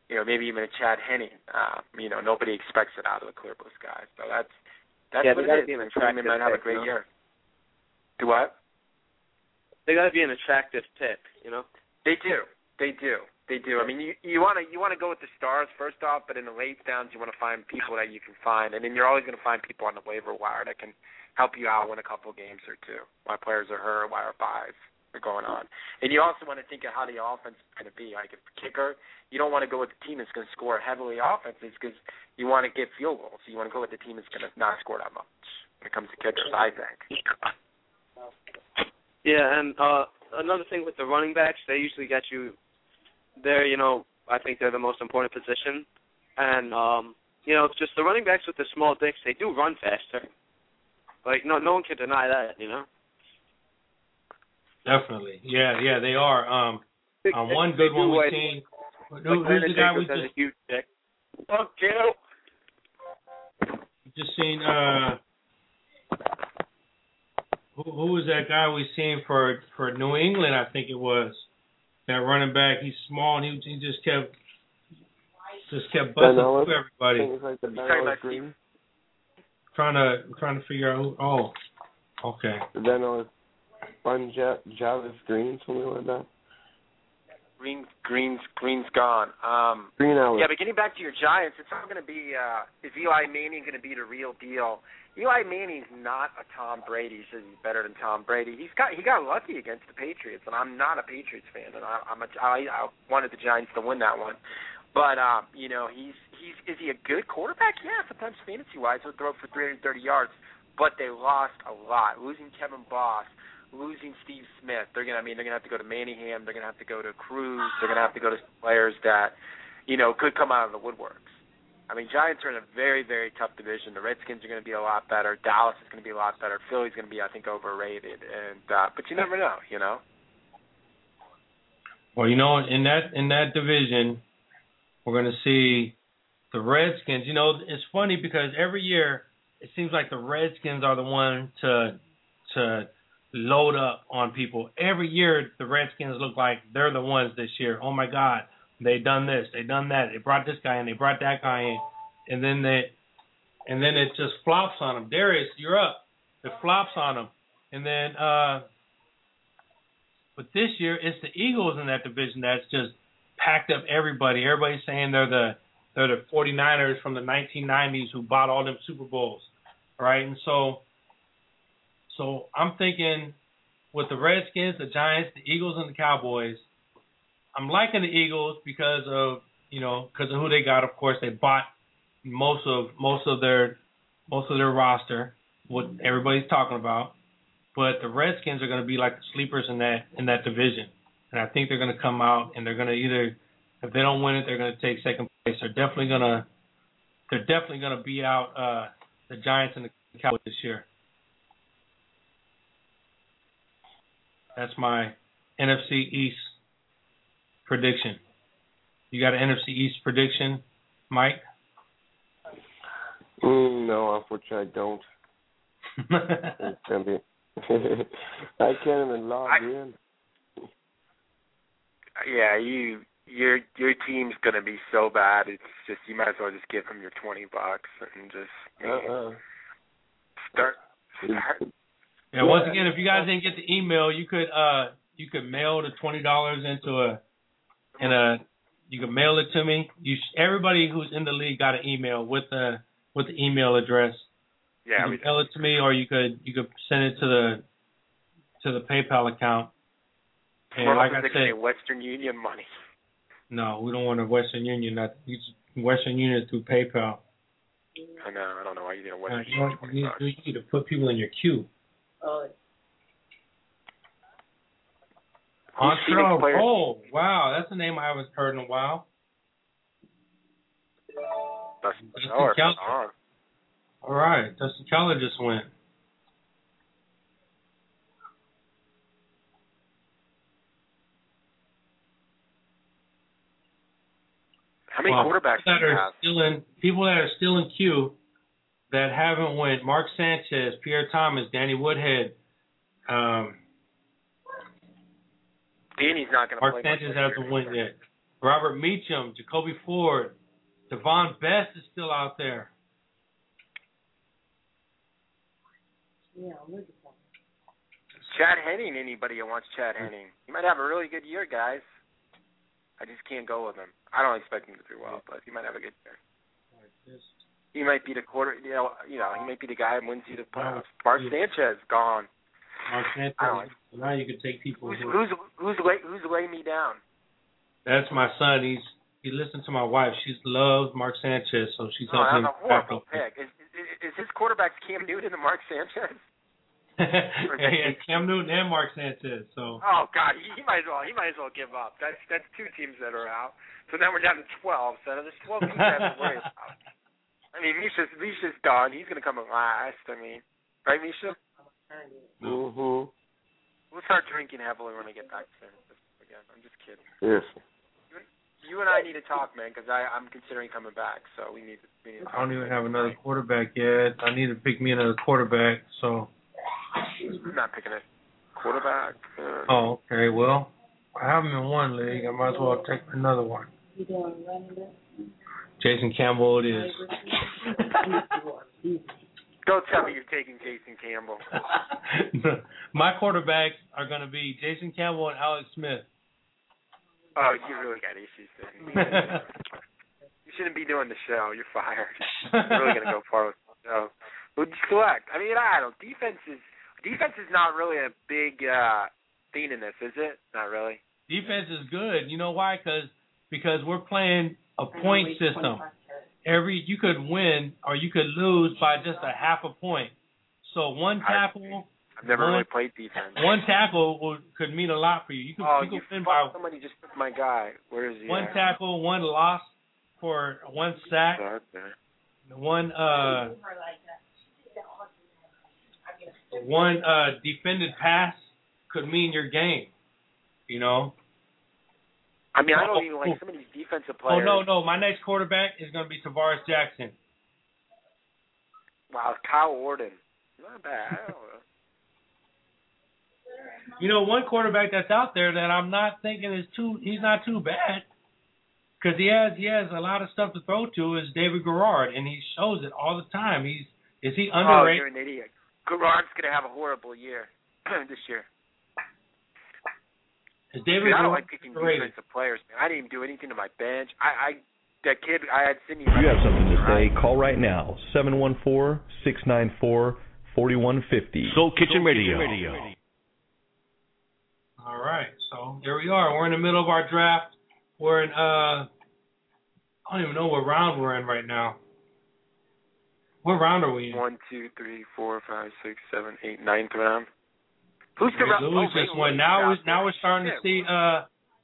you know, maybe even a Chad Henne? Uh, you know, nobody expects it out of the Clearbus guys. So that's that's Yeah, what they it gotta be an Some of them attractive might have a great you know? year. Do what? They gotta be an attractive pick, you know. They do. They do. They do. I mean, you you want to you want to go with the stars first off, but in the late downs, you want to find people that you can find, and then you're always going to find people on the waiver wire that can help you out win a couple games or two. Why players are hurt, why are buys are going on, and you also want to think of how the offense is going to be. Like if kicker, you don't want to go with the team that's going to score heavily offenses because you want to get field goals. So you want to go with the team that's going to not score that much when it comes to kickers. I think. Yeah, and uh another thing with the running backs, they usually get you they're, you know, I think they're the most important position. And um, you know, just the running backs with the small dicks, they do run faster. Like no no one can deny that, you know. definitely. Yeah, yeah, they are. Um, um, one good one we've like- seen. Who, who's the guy we just a huge dick. Fuck you. just seen uh who who was that guy we seen for for New England? I think it was that running back. He's small and he he just kept just kept busting Ben Ellis? through everybody. Like the Ben Ellis Green. Trying to trying to figure out who. Oh, okay. The Ben Ellis Fun Ja- Javis Green, something like that. Green, Green's, Green's gone. Um, Green Ellis. yeah, but getting back to your Giants, it's not going to be. Uh, is Eli Manning going to be the real deal? Eli Manning's not a Tom Brady. He says he's better than Tom Brady. He's got he got lucky against the Patriots, and I'm not a Patriots fan, and I, I'm a I, I wanted the Giants to win that one. But um, you know, he's he's is he a good quarterback? Yeah, sometimes fantasy wise he'll throw for 330 yards, but they lost a lot, losing Kevin Boss, losing Steve Smith. They're gonna I mean they're gonna have to go to Manningham, they're gonna have to go to Cruz, they're gonna have to go to players that you know could come out of the woodworks. I mean, Giants are in a very, very tough division. The Redskins are going to be a lot better. Dallas is going to be a lot better. Philly's going to be, I think, overrated. And uh, but you never know, you know. Well, you know, in that in that division, we're going to see the Redskins. You know, it's funny because every year it seems like the Redskins are the one to to load up on people. Every year the Redskins look like they're the ones this year. Oh my God, they done this, they done that, they brought this guy in, they brought that guy in, and then they and then it just flops on them. Darius, you're up. It flops on them, and then uh but this year it's the Eagles in that division that's just packed up everybody. Everybody's saying they're the they're the 49ers from the 1990s who bought all them Super Bowls, right? And so so I'm thinking with the Redskins, the Giants, the Eagles, and the Cowboys, I'm liking the Eagles because of you know because of who they got. Of course, they bought most of most of their most of their roster, what everybody's talking about. But the Redskins are going to be like the sleepers in that in that division, and I think they're going to come out and they're going to either if they don't win it, they're going to take second place. They're definitely going to they're definitely going to beat out uh, the Giants and the Cowboys this year. That's my NFC East prediction. You got an NFC East prediction, Mike? Mm, no, unfortunately, I don't. It's gonna be. I can't even log in. Yeah, you your your team's gonna be so bad. It's just you might as well just give them your twenty bucks and just Uh-uh. start. start. Yeah, once again, if you guys didn't get the email, you could uh you could mail the twenty dollars into a in uh, you can mail it to me. You sh- everybody who's in the league got an email with the with the email address. Yeah, you we could mail it to me, or you could you could send it to the to the PayPal account. And We're like also I taking said, Western Union money. no, we don't want a Western Union. That use Western Union through PayPal. I know. I don't know why you need a Uh, Western you, know, Union. you, need, you need to put people in your queue. Who's Entree? Oh, wow, that's a name I haven't heard in a while. Dustin Keller. Keller. Oh, All right, Dustin Keller just went. How many Well, quarterbacks that are have? still in people that are still in queue that haven't went? Mark Sanchez, Pierre Thomas, Danny Woodhead. Um, Danny's not going to Mark play. much Sanchez hasn't went either. yet. Robert Meachem, Jacoby Ford, Davone Bess is still out there. Yeah, Chad Henne. Anybody who wants Chad Henne? He might have a really good year, guys. I just can't go with him. I don't expect him to do well, but he might have a good year. He might be the quarter. You know, you know, he might be the guy who wins you the playoffs. Mark Sanchez gone. Mark Sanchez. Now you can take people. Who's who's who's lay who's laying me down? That's my son. He's he listens to my wife. She loves Mark Sanchez, so she's Oh, helping him a horrible pick. Is, is, is his quarterback Cam Newton and Mark Sanchez? yeah, Cam Newton and Mark Sanchez. So Oh God, he, he might as well he might as well give up. That's that's two teams that are out. So now we're down to twelve. So there's twelve teams I have to worry about. I mean, Misha's Misha's done. He's gonna come in last. I mean, right, Misha? Mhm. We'll start drinking heavily when I get back to San Francisco again. I'm just kidding. Yes. you and I need to talk, man, because I I'm considering coming back. So we need to. We need to I don't even have another quarterback yet. I need to pick me another quarterback. So. I'm not picking a quarterback. Uh, Oh, okay. Well, I have him in one league. I might as well take another one. You doing running back? Jason Campbell it is. Don't tell me you're taking Jason Campbell. My quarterbacks are going to be Jason Campbell and Alex Smith. Oh, you really got issues then. you shouldn't be doing the show. You're fired. You're really gonna go far with the show. Who'd you select? I mean, I don't. Defense is defense is not really a big uh thing in this, is it? Not really. Defense is good. You know why? Because because we're playing a point system. Every you could win or you could lose by just a half a point. So one tackle, I've never one, really played defense. one tackle will, could mean a lot for you. You could oh, you could win by somebody just took my guy. Where is he? one at? tackle, one loss for one sack, one uh one uh defended pass could mean your game. You know. I mean, I don't Oh, even like some of these defensive players. Oh no, no, my next quarterback is going to be Tarvaris Jackson. Wow, Kyle Orton. Not bad. Know. You know, one quarterback that's out there that I'm not thinking is too. He's not too bad because he has he has a lot of stuff to throw to. Is David Garrard, and he shows it all the time. He's is he underrated? Oh, you're an idiot. Garrard's gonna have a horrible year this year. Is David Dude, I don't like picking underrated? defensive players, man. I didn't even do anything to my bench. I, I that kid I had Sidney. If you have something to say, call right now. 714-694-4150. Soul Kitchen Radio. All right, so here we are. We're in the middle of our draft. We're in uh, I don't even know what round we're in right now. What round are we in? One, two, three, four, five, six, seven, eight, ninth round. Who's the Okay, round? Louis oh, just won. Now we're now we're starting to see uh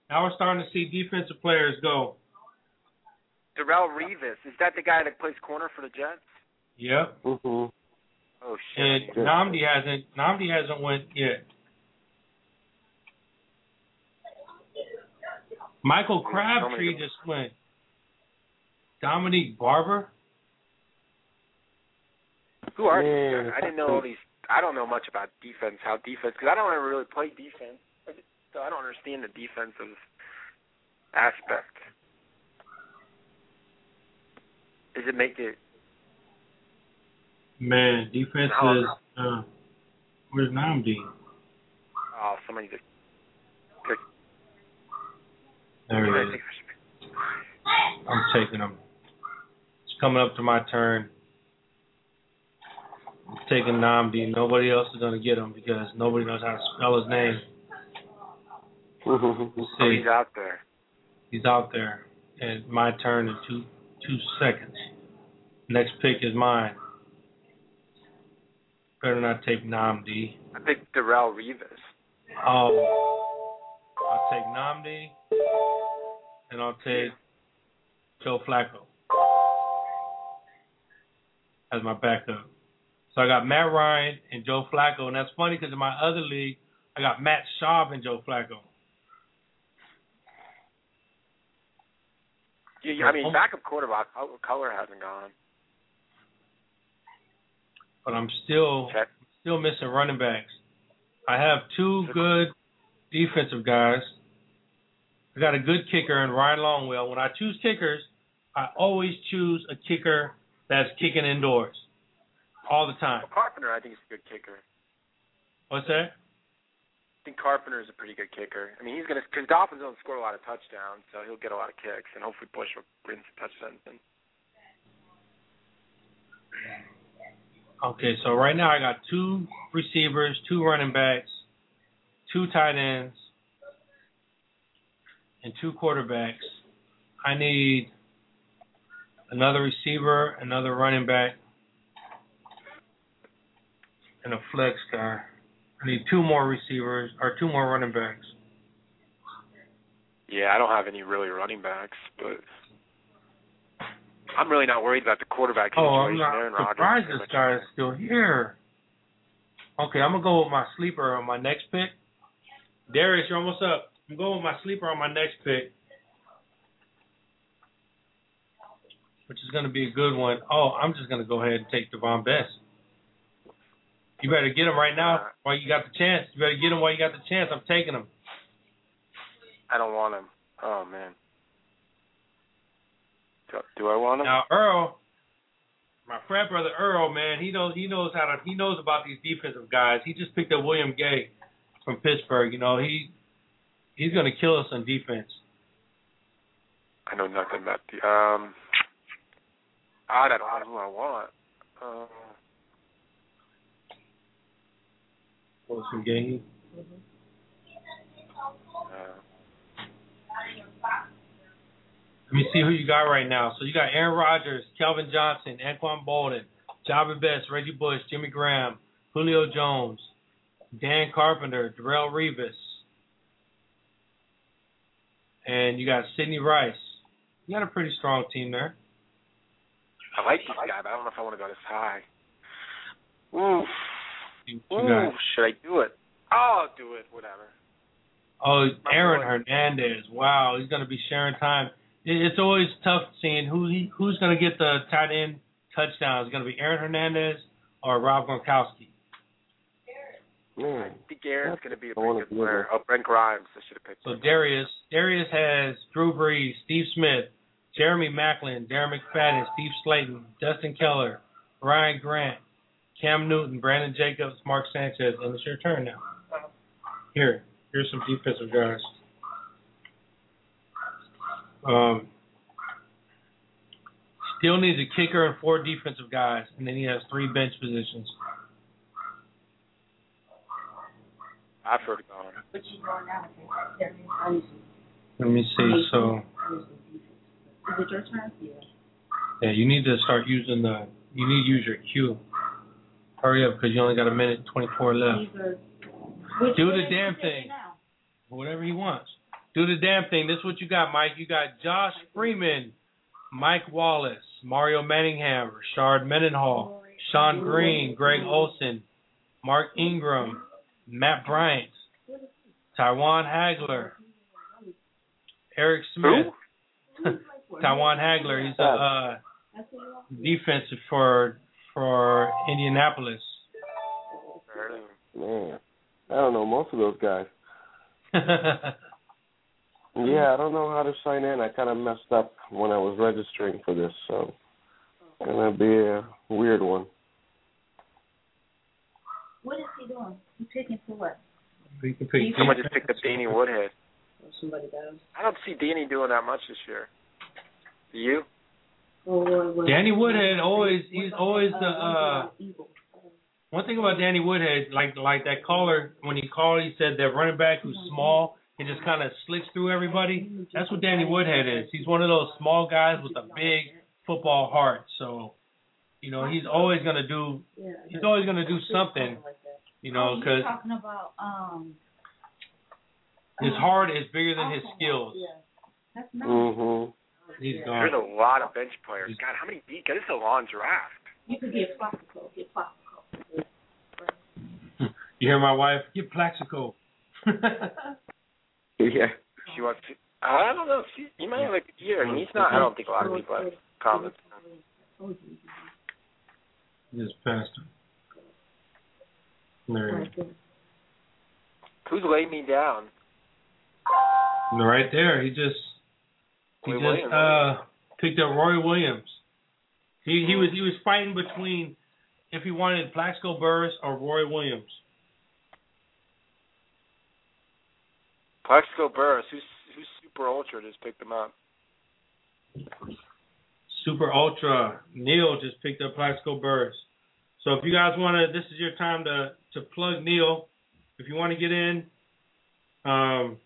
now we're starting to see defensive players go. Darrelle Revis. Is that the guy that plays corner for the Jets? Yep. Mhm. Oh shit. And Nnamdi hasn't Nnamdi hasn't went yet. Michael Crabtree just went. Dominique Barber. Who are Man, these guys? I didn't know all these. I don't know much about defense. How defense? Because I don't ever really play defense, so I don't understand the defensive aspect. Does it make it? Man, defense is uh where's Nnamdi? Oh, somebody just. There he is. I'm taking him. It's coming up to my turn. I'm taking Nnamdi. Nobody else is gonna get him because nobody knows how to spell his name. Oh, see. he's out there. He's out there. And my turn in two two seconds. Next pick is mine. Better not take Nnamdi. I think Darrelle Revis. Oh, I'll take Nnamdi, and I'll take Joe Flacco as my backup. So I got Matt Ryan and Joe Flacco, and that's funny because in my other league I got Matt Schaub and Joe Flacco. Yeah, I mean, backup quarterback oh, color hasn't gone. but I'm still still missing running backs. I have two good defensive guys. I got a good kicker in Ryan Longwell. When I choose kickers, I always choose a kicker that's kicking indoors all the time. Well, Carpenter, I think, is a good kicker. What's that? I think Carpenter is a pretty good kicker. I mean, he's gonna because Dolphins don't score a lot of touchdowns, so he'll get a lot of kicks, and hopefully Bush will win some touchdowns. And Okay, so right now I got two receivers, two running backs, two tight ends, and two quarterbacks. I need another receiver, another running back, and a flex guy. I need two more receivers or two more running backs. yeah, I don't have any really running backs, but I'm really not worried about the quarterback Oh, situation. I'm not Aaron surprised this guy is still here. Okay, I'm gonna go with my sleeper on my next pick. Darius, you're almost up. I'm going with my sleeper on my next pick. which is going to be a good one. Oh, I'm just going to go ahead and take Davone Bess. You better get him right now while you got the chance. You better get him while you got the chance. I'm taking him. I don't want him. Oh man. Do, do I want him? Now Earl, my frat brother Earl, man, he knows he knows how to he knows about these defensive guys. He just picked up William Gay from Pittsburgh. You know he he's going to kill us on defense. I know nothing about the um. I don't know who I want. Uh, Wilson Gay. uh, Let me see who you got right now. So you got Aaron Rodgers, Calvin Johnson, Anquan Boldin, Jahvid Best, Reggie Bush, Jimmy Graham, Julio Jones, Dan Carpenter, Darrelle Revis, and you got Sidney Rice. You got a pretty strong team there. I like this guy, but I don't know if I want to go this high. Oof. You Ooh, got- should I do it? I'll do it. Whatever. Oh, My Aaron boy. Hernandez. Wow, he's going to be sharing time. It's always tough seeing who he, who's going to get the tight end touchdown. Is it going to be Aaron Hernandez or Rob Gronkowski? Man, I think Aaron's going to be a I pretty good player. Oh, Brent Grimes. I should have picked So him. Darius, Darius has Drew Brees, Steve Smith, Jeremy Maclin, Darren McFadden, Steve Slaton, Dustin Keller, Ryan Grant, Cam Newton, Brandon Jacobs, Mark Sanchez, and it's your turn now. Here, here's some defensive guys. Um, still needs a kicker and four defensive guys, and then he has three bench positions. I've heard of him. But you going out there. Let me see. Let me see. So, Is it your turn? Yeah. yeah, you need to start using the. You need to use your cue. Hurry up, because you only got a minute 24 left. These are- which Do the damn thing. Whatever he wants. Do the damn thing. This is what you got, Mike. You got Josh Freeman, Mike Wallace, Mario Manningham, Rashard Mendenhall, Shonn Greene, Greg Olsen, Mark Ingram, Matt Bryant, Tyjuan Hagler, Eric Smith. Tyjuan Hagler. He's a uh, defensive for for Indianapolis. man, I don't know most of those guys. Yeah, I don't know how to sign in. I kind of messed up when I was registering for this, so it's gonna be a weird one. What is he doing? He picking for what? You can pick Someone just picked up Danny Woodhead. Somebody does. I don't see Danny doing that much this year. Do you? Or? Danny Woodhead always he's always the uh one thing about Danny Woodhead, like like that caller when he called he said that running back who's small and just kinda slicks through everybody. That's what Danny Woodhead is. He's one of those small guys with a big football heart. So, you know, he's always gonna do he's always gonna do something, you know, oh, because talking about um. his heart is bigger than his skills. Yeah. That's nice. He's There's gone. a lot of bench players. God, how many beat? God, this is a long draft. You could get Plaxico. Get Plaxico. You hear my wife? Get Plaxico. Yeah. She wants to. I don't know. She, he might have a good year. He's not. I don't think a lot of people have comments. Just passed him. There he is. Who's laid me down? Right there. He just he Roy just Williams. uh picked up Roy Williams. He he was he was fighting between if he wanted Plaxico Burress or Roy Williams. Plaxico Burress. Who's who's super ultra just picked him up. Super Ultra. Neil just picked up Plaxico Burress. So if you guys want to, this is your time to to plug Neil. If you want to get in, um,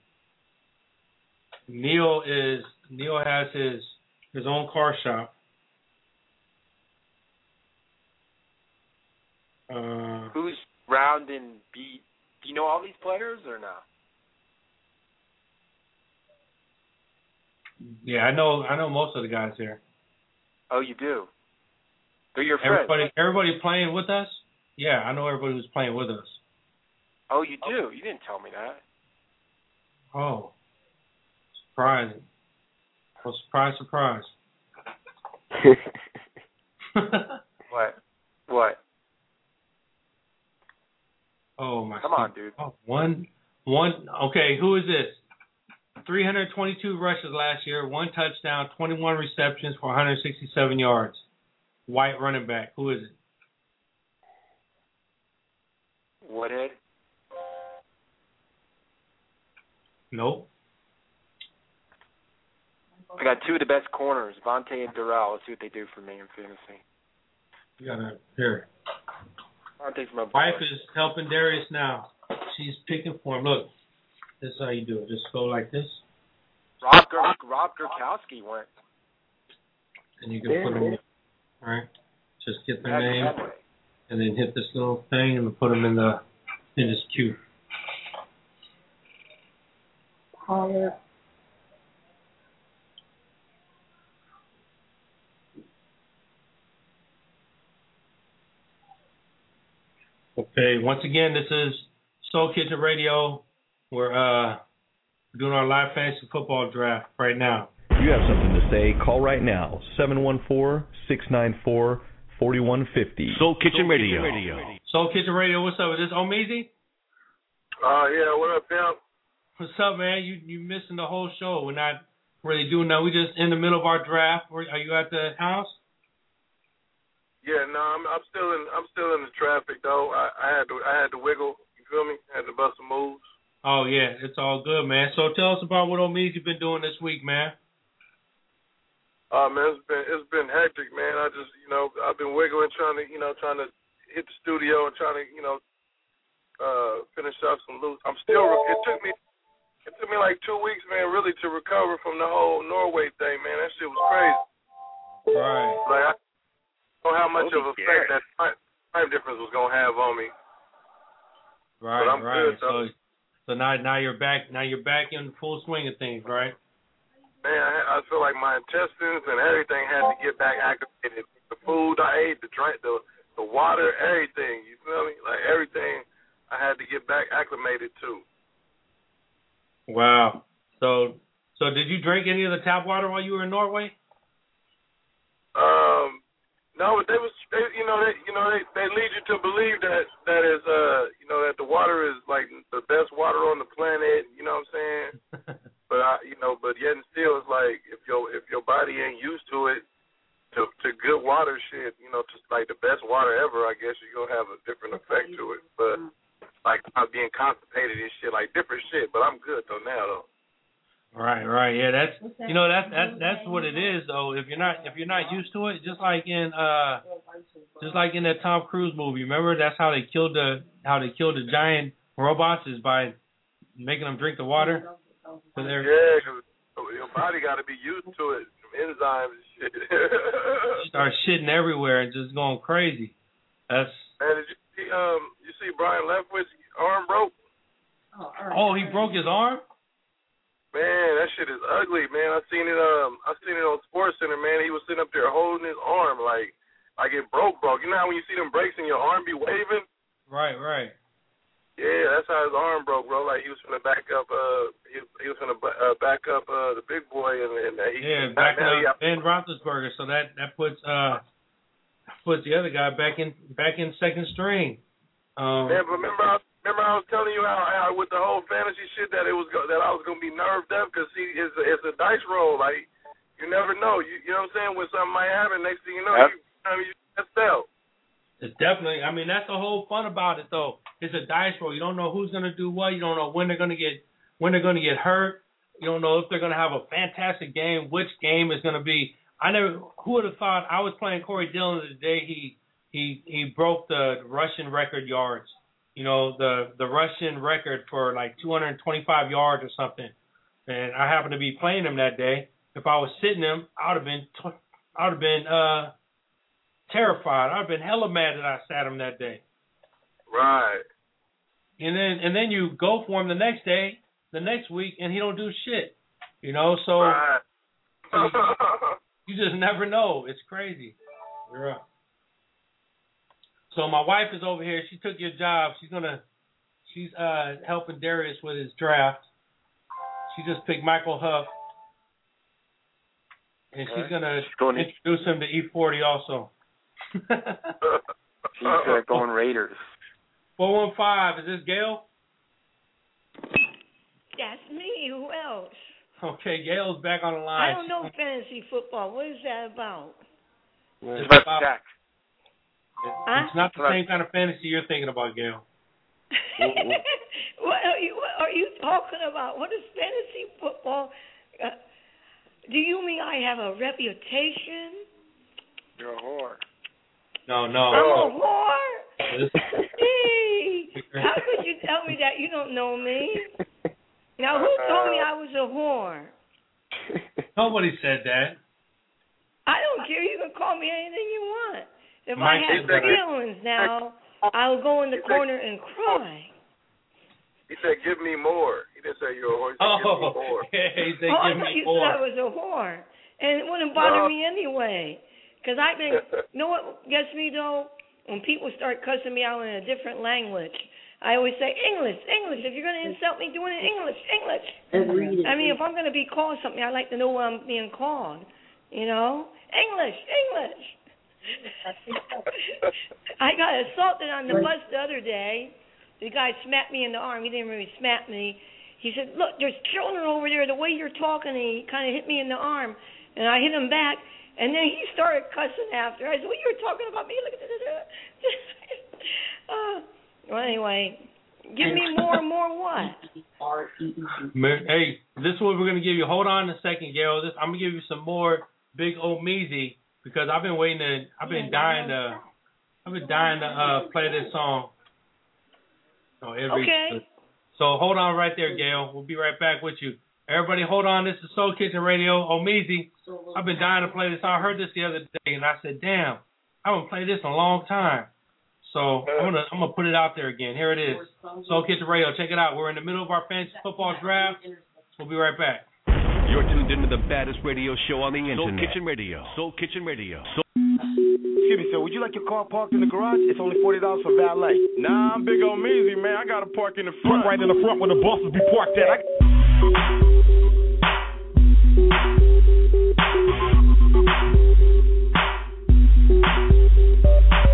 Neil is Neil has his his own car shop. Uh, Who's round and beat? Do you know all these players or not? yeah, I know I know most of the guys here. Oh, you do. They're your friends. Everybody everybody playing with us? Yeah, I know everybody who's playing with us. Oh, you do. You didn't tell me that. Oh. Surprising. Well, surprise, surprise. what? What? Oh my. God. Come on, dude. Oh, one, one. Okay, who is this? 322 rushes last year, one touchdown, 21 receptions for 167 yards. White running back. Who is it? Woodhead. Nope. I got two of the best corners, Vontae and Darrelle. Let's see what they do for me in fantasy. You gotta here. Vontae's my boy. Wife is helping Darius now. She's picking for him. Look, this is how you do it. Just go like this, Rob, Gur- Rob Gurkowski went. and you can put them. In. All right. Just get their That's name, that and then hit this little thing, and put them in the in this queue. Okay, once again, this is Soul Kitchen Radio. We're uh doing our live fantasy football draft right now. If you have something to say, call right now. 714-694-4150. Soul Kitchen Radio. Soul Kitchen Radio, what's up? Is this Omeezy? Uh, yeah, what up, pimp? What's up, man? You you missing the whole show. We're not really doing that. We just in the middle of our draft. Are you at the house? Yeah, no, I'm, I'm still in. I'm still in the traffic though. I, I had to. I had to wiggle. You feel me? I had to bust some moves. Oh yeah, it's all good, man. So tell us about what Omeezy been doing this week, man. Uh, man, it's been it's been hectic, man. I just, you know, I've been wiggling, trying to, you know, trying to hit the studio and trying to, you know, uh, finish up some loose. I'm still. It took me. It took me like two weeks, man, really to recover from the whole Norway thing, man. That shit was crazy. Right. Like I know how much of effect that time, time difference was gonna have on me. Right, But I'm right. good, so so now now you're back now you're back in full swing of things, right? Man, I, I feel like my intestines and everything had to get back activated. The food I ate, the drink, the the water, everything. You feel me? Like everything, I had to get back acclimated to. Wow. So so did you drink any of the tap water while you were in Norway? Um, no, but they was, they, you know, they, you know, they, they lead you to believe that that is, uh, you know, that the water is like the best water on the planet. You know what I'm saying? but I, you know, but yet and still, it's like if your if your body ain't used to it, to to good water shit, you know, just like the best water ever, I guess you're gonna have a different effect to it. But like not being constipated and shit, like different shit. But I'm good though now though. Right, right. Yeah, that's you know that's that's that's what it is though. If you're not if you're not used to it, just like in uh just like in that Tom Cruise movie, remember that's how they killed the how they killed the giant robots is by making them drink the water. So they're Yeah, 'cause your body got to be used to it. Enzymes and shit. start shitting everywhere and just going crazy. That's Man, did you see um you see Byron Leftwich arm broke? oh he broke his arm. Man, that shit is ugly, man. I seen it um I seen it on Sports Center, man. He was sitting up there holding his arm like like it broke broke. You know how when you see them breaks and your arm be waving? Right, right. Yeah, that's how his arm broke, bro. Like he was gonna back up uh he, he was gonna uh, back up uh the big boy and, and uh, he Yeah, backing now he up Ben Roethlisberger, so that that puts uh puts the other guy back in back in second string. Um, Man, but remember, I, remember I was telling you how, how with the whole fantasy shit that it was go, that I was gonna be nerved up because see, it's a, it's a dice roll. Like you never know. You you know what I'm saying? When something might happen, next thing you know, Yep. you, I mean, you messed out. It's definitely. I mean, that's the whole fun about it, though. It's a dice roll. You don't know who's gonna do what. You don't know when they're gonna get when they're gonna get hurt. You don't know if they're gonna have a fantastic game. Which game is gonna be? I never. Who would have thought? I was playing Corey Dillon the day he he he broke the rushing record yards. You know the the rushing record for like 225 yards or something. And I happened to be playing him that day. If I was sitting him, I would have been I would have been uh terrified. I'd have been hella mad that I sat him that day. Right. And then and then you go for him the next day, the next week, and he don't do shit. You know, so Right. you just never know. It's crazy. Yeah. So my wife is over here. She took your job. She's gonna she's uh helping Darius with his draft. She just picked Michael Huff. and she's gonna She's going to- introduce him to E40 also. She's uh, going Raiders. Four one five. Is this Gail? That's me. Who else? Okay, Gail's back on the line. I don't know fantasy football. What is that about? It's about about- Jack. Huh? It's not the same kind of fantasy you're thinking about, Gail. what are you What are you talking about? What is fantasy football? Uh, do you mean I have a reputation? You're a whore. No, no. I'm a whore. This- Hey, how could you tell me that? You don't know me. Now, who told me I was a whore? Nobody said that. I don't care. You can call me anything you want. If Mike I have said that. feelings now, I'll go in the corner and cry. He said, "Give me more." He didn't say you're a whore. He said, Oh, "Give me oh, more." yeah, he said, oh, I give thought me you more. said I was a whore, and it wouldn't bother No. me anyway. Because I think, you know what gets me though? When people start cussing me out in a different language, I always say English, English. If you're going to insult me, do it in English, English. Agreed. I mean, if I'm going to be called something, I like to know what I'm being called. You know, English, English. I got assaulted on the bus the other day. The guy smacked me in the arm. He didn't really smack me. He said, "Look, there's children over there. The way you're talking," and he kind of hit me in the arm, and I hit him back. And then he started cussing after. I said, "Well, you were talking about me." Look at that. uh, well, anyway, give me more, more what? Ma- Hey, this is what we're gonna give you. Hold on a second, Gail. This I'm gonna give you some more Big old Meezy because I've been waiting to. I've been dying to. I've been dying to uh play this song. So every. Okay. So hold on right there, Gail. We'll be right back with you. Everybody, hold on. This is Soul Kitchen Radio. Omeezy. I've been dying to play this. I heard this the other day, and I said, "Damn, I haven't played this in a long time." So I'm gonna I'm gonna put it out there again. Here it is. Soul Kitchen Radio. Check it out. We're in the middle of our fantasy football draft. We'll be right back. You're tuned into the baddest radio show on the internet. Soul Kitchen Radio. Soul Kitchen Radio. Soul- Excuse me, sir. Would you like your car parked in the garage? It's only forty dollars for valet. Nah, I'm big on Meezy, man. I got to park in the front, right in the front where the bosses be parked at. I...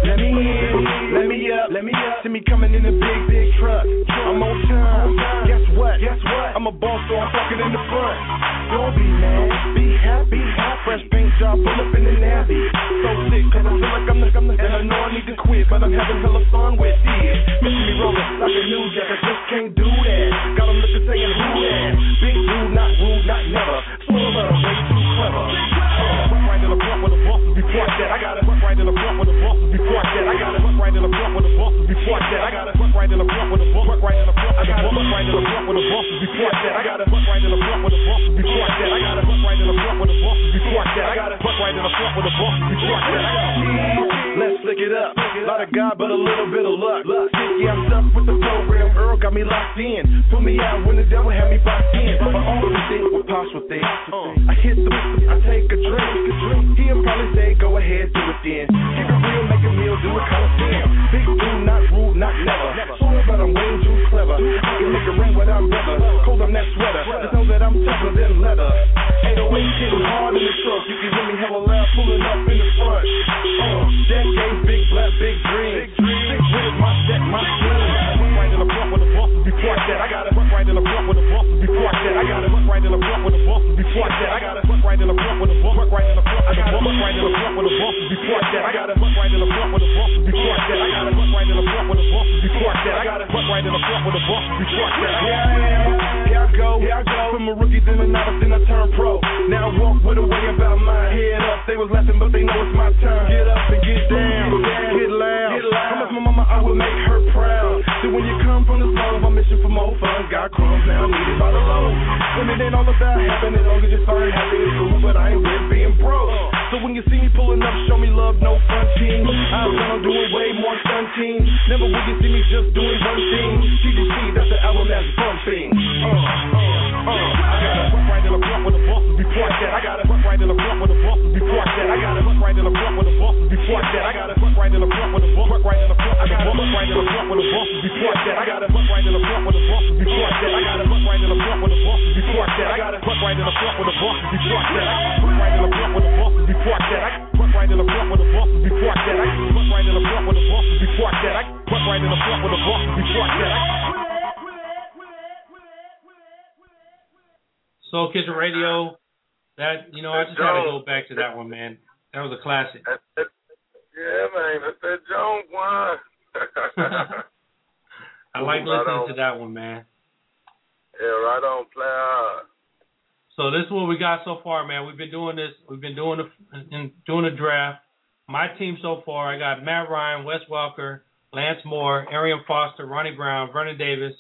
Let me in, let me up, let me up. See me coming in a big, big truck. I'm on time. Guess what? Guess what? I'm a boss, so I'm fucking in the front. Don't be mad, be happy. Fresh paint job, pull up in the navy. So sick, cause I feel like I'm the, I'm the, and I know I need to quit, but I'm having hella fun with it. Mission me rolling like a new jack, I just can't do that. Got Got 'em looking saying who that? Big dude, not rude, not never. Full of way too clever. Uh, right in the front where the bosses be parked at. I got it right in the front where the bosses be parked at. I got it right in the front where the bosses be parked at. I got it right in the front where the bosses right in the front. I got it right in the front where the bosses be parked at. I got it right in the front where the bosses be parked at. I got it right in the front where the bosses be parked at. I got it right in the front where the bosses be parked at. Let's flick it up. Lot of God, but a little bit of luck. Yeah, I'm stuck with the program. Earl got me locked in. Put me out when the devil had me boxed in. But all of the things were possible things. Uh, I hit the, I take a drink. He'll probably say, go ahead, do it then. Keep it real, make a meal, do it Coliseum. Big dude, not rude, not never. Fool, but I'm way too clever. I can make it rain without weather. Cold, I'm that sweater. Just know that I'm tougher than leather. 808 hitting hard in the truck. You can hear me hella loud pulling up in the front. Uh, decades, big black, big dreams. Six with my set, my team. Where the bosses be parked at. I got it right in the front where the bosses be parked at. I got it right in the front where the bosses be parked at. I got it right in the front where the bosses right in the front. I got it right in the front where the bosses be parked at. I got it right in the front where the bosses be parked at. I got it right in the front where the bosses be parked at. I got it right in the front where the bosses be parked at. Yeah, yeah, here I go, here I go. From a rookie, then a novice, then I turn pro. Now I walk with a way about my Head up, they was laughing, but they know it's my time. Get up and get down, get loud. Get loud. Promise my mama I will make her proud. So when you come from the slow, my mission for more fun. Got crumbs now, needed by the low. And it ain't all about having it, long as you start happy, it's cool. But I ain't with being broke. So when you see me pulling up, show me love, no fronting. I plan on doing way more stunting. Never will you see me just doing one thing. TGC, that's the album that's bumping. Uh, I got it right in the front where the bosses be parked at. I got it right in the front where the bosses be parked. I got it right in the front where the bosses be parked. I got. I got right in the front where the bosses be parked. I got. I got right in the front where the bosses be parked. I got. I got right in the front before. I with the bosses before. I put right in the front with the bosses before that. I put right in the front with the bosses before that. Soul Kitchen Radio. That you know, I just had to go back to that one, man. That was a classic. Yeah, man, that's that Jones one. I like Right listening on. to that one, man. yeah, right on, player. So this is what we got so far, man. We've been doing this. We've been doing the doing the draft. My team so far, I got Matt Ryan, Wes Welker, Lance Moore, Arian Foster, Ronnie Brown, Vernon Davis,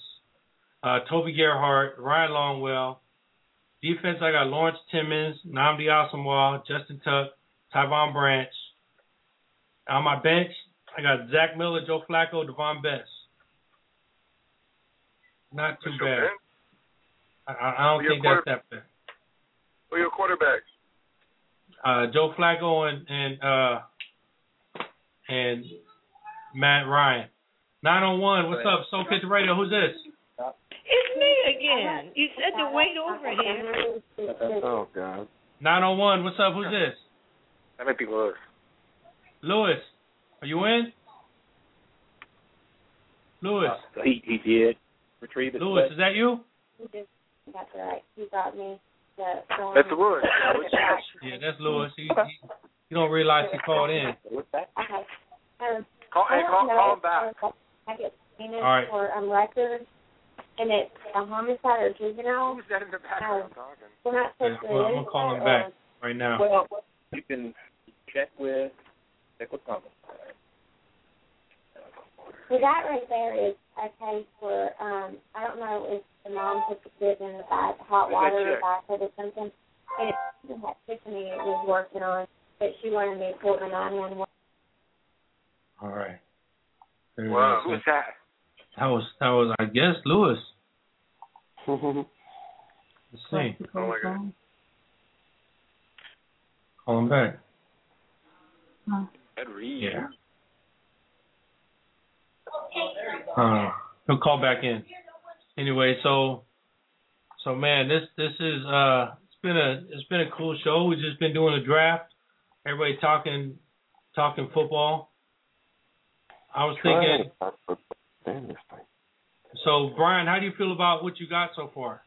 uh, Toby Gerhart, Ryan Longwell. Defense, I got Lawrence Timmons, Nnamdi Asomugha, Justin Tuck, Tyvon Branch. On my bench, I got Zach Miller, Joe Flacco, Davone Bess. Not too bad. I, I don't Who think that's that bad. Who your quarterbacks? uh, Joe Flacco and and uh, and Matt Ryan. Nine on one. What's up, Soul Kitchen Radio? Who's this? It's me again. You said to wait over here. Oh God. Nine oh one. What's up? Who's this? That might be Lewis. Lewis. Are you in? Lewis. he he did retrieve his Lewis, is that you? That's right. You got me. The, That's Lewis. Yeah, that's Lewis. He, he, you don't realize he called in. Um, Call, hey, I call, call him back. I get subpoenaed All right. for um, records, and it's a homicide or juvenile. Who's that in the background talking? We're not Yeah, to. well, I'm gonna call him back right now. Well, you can check with check with Thomas. So that right there is a case where um I don't know if the mom put the kid in the bath, hot water or check? bathtub or something. And it's something Tiffany was working on, but she wanted me to pull the nine one one. All right. There it Wow. is. Who's that? That was that was I guess Lewis. Let's see. Oh my God. Call him back. Ed Reed. Yeah. Uh, he'll call back in. Anyway, so so man, this this is uh it's been a it's been a cool show. We've just been doing a draft. Everybody talking talking football. I was thinking so Brian, how do you feel about what you got so far?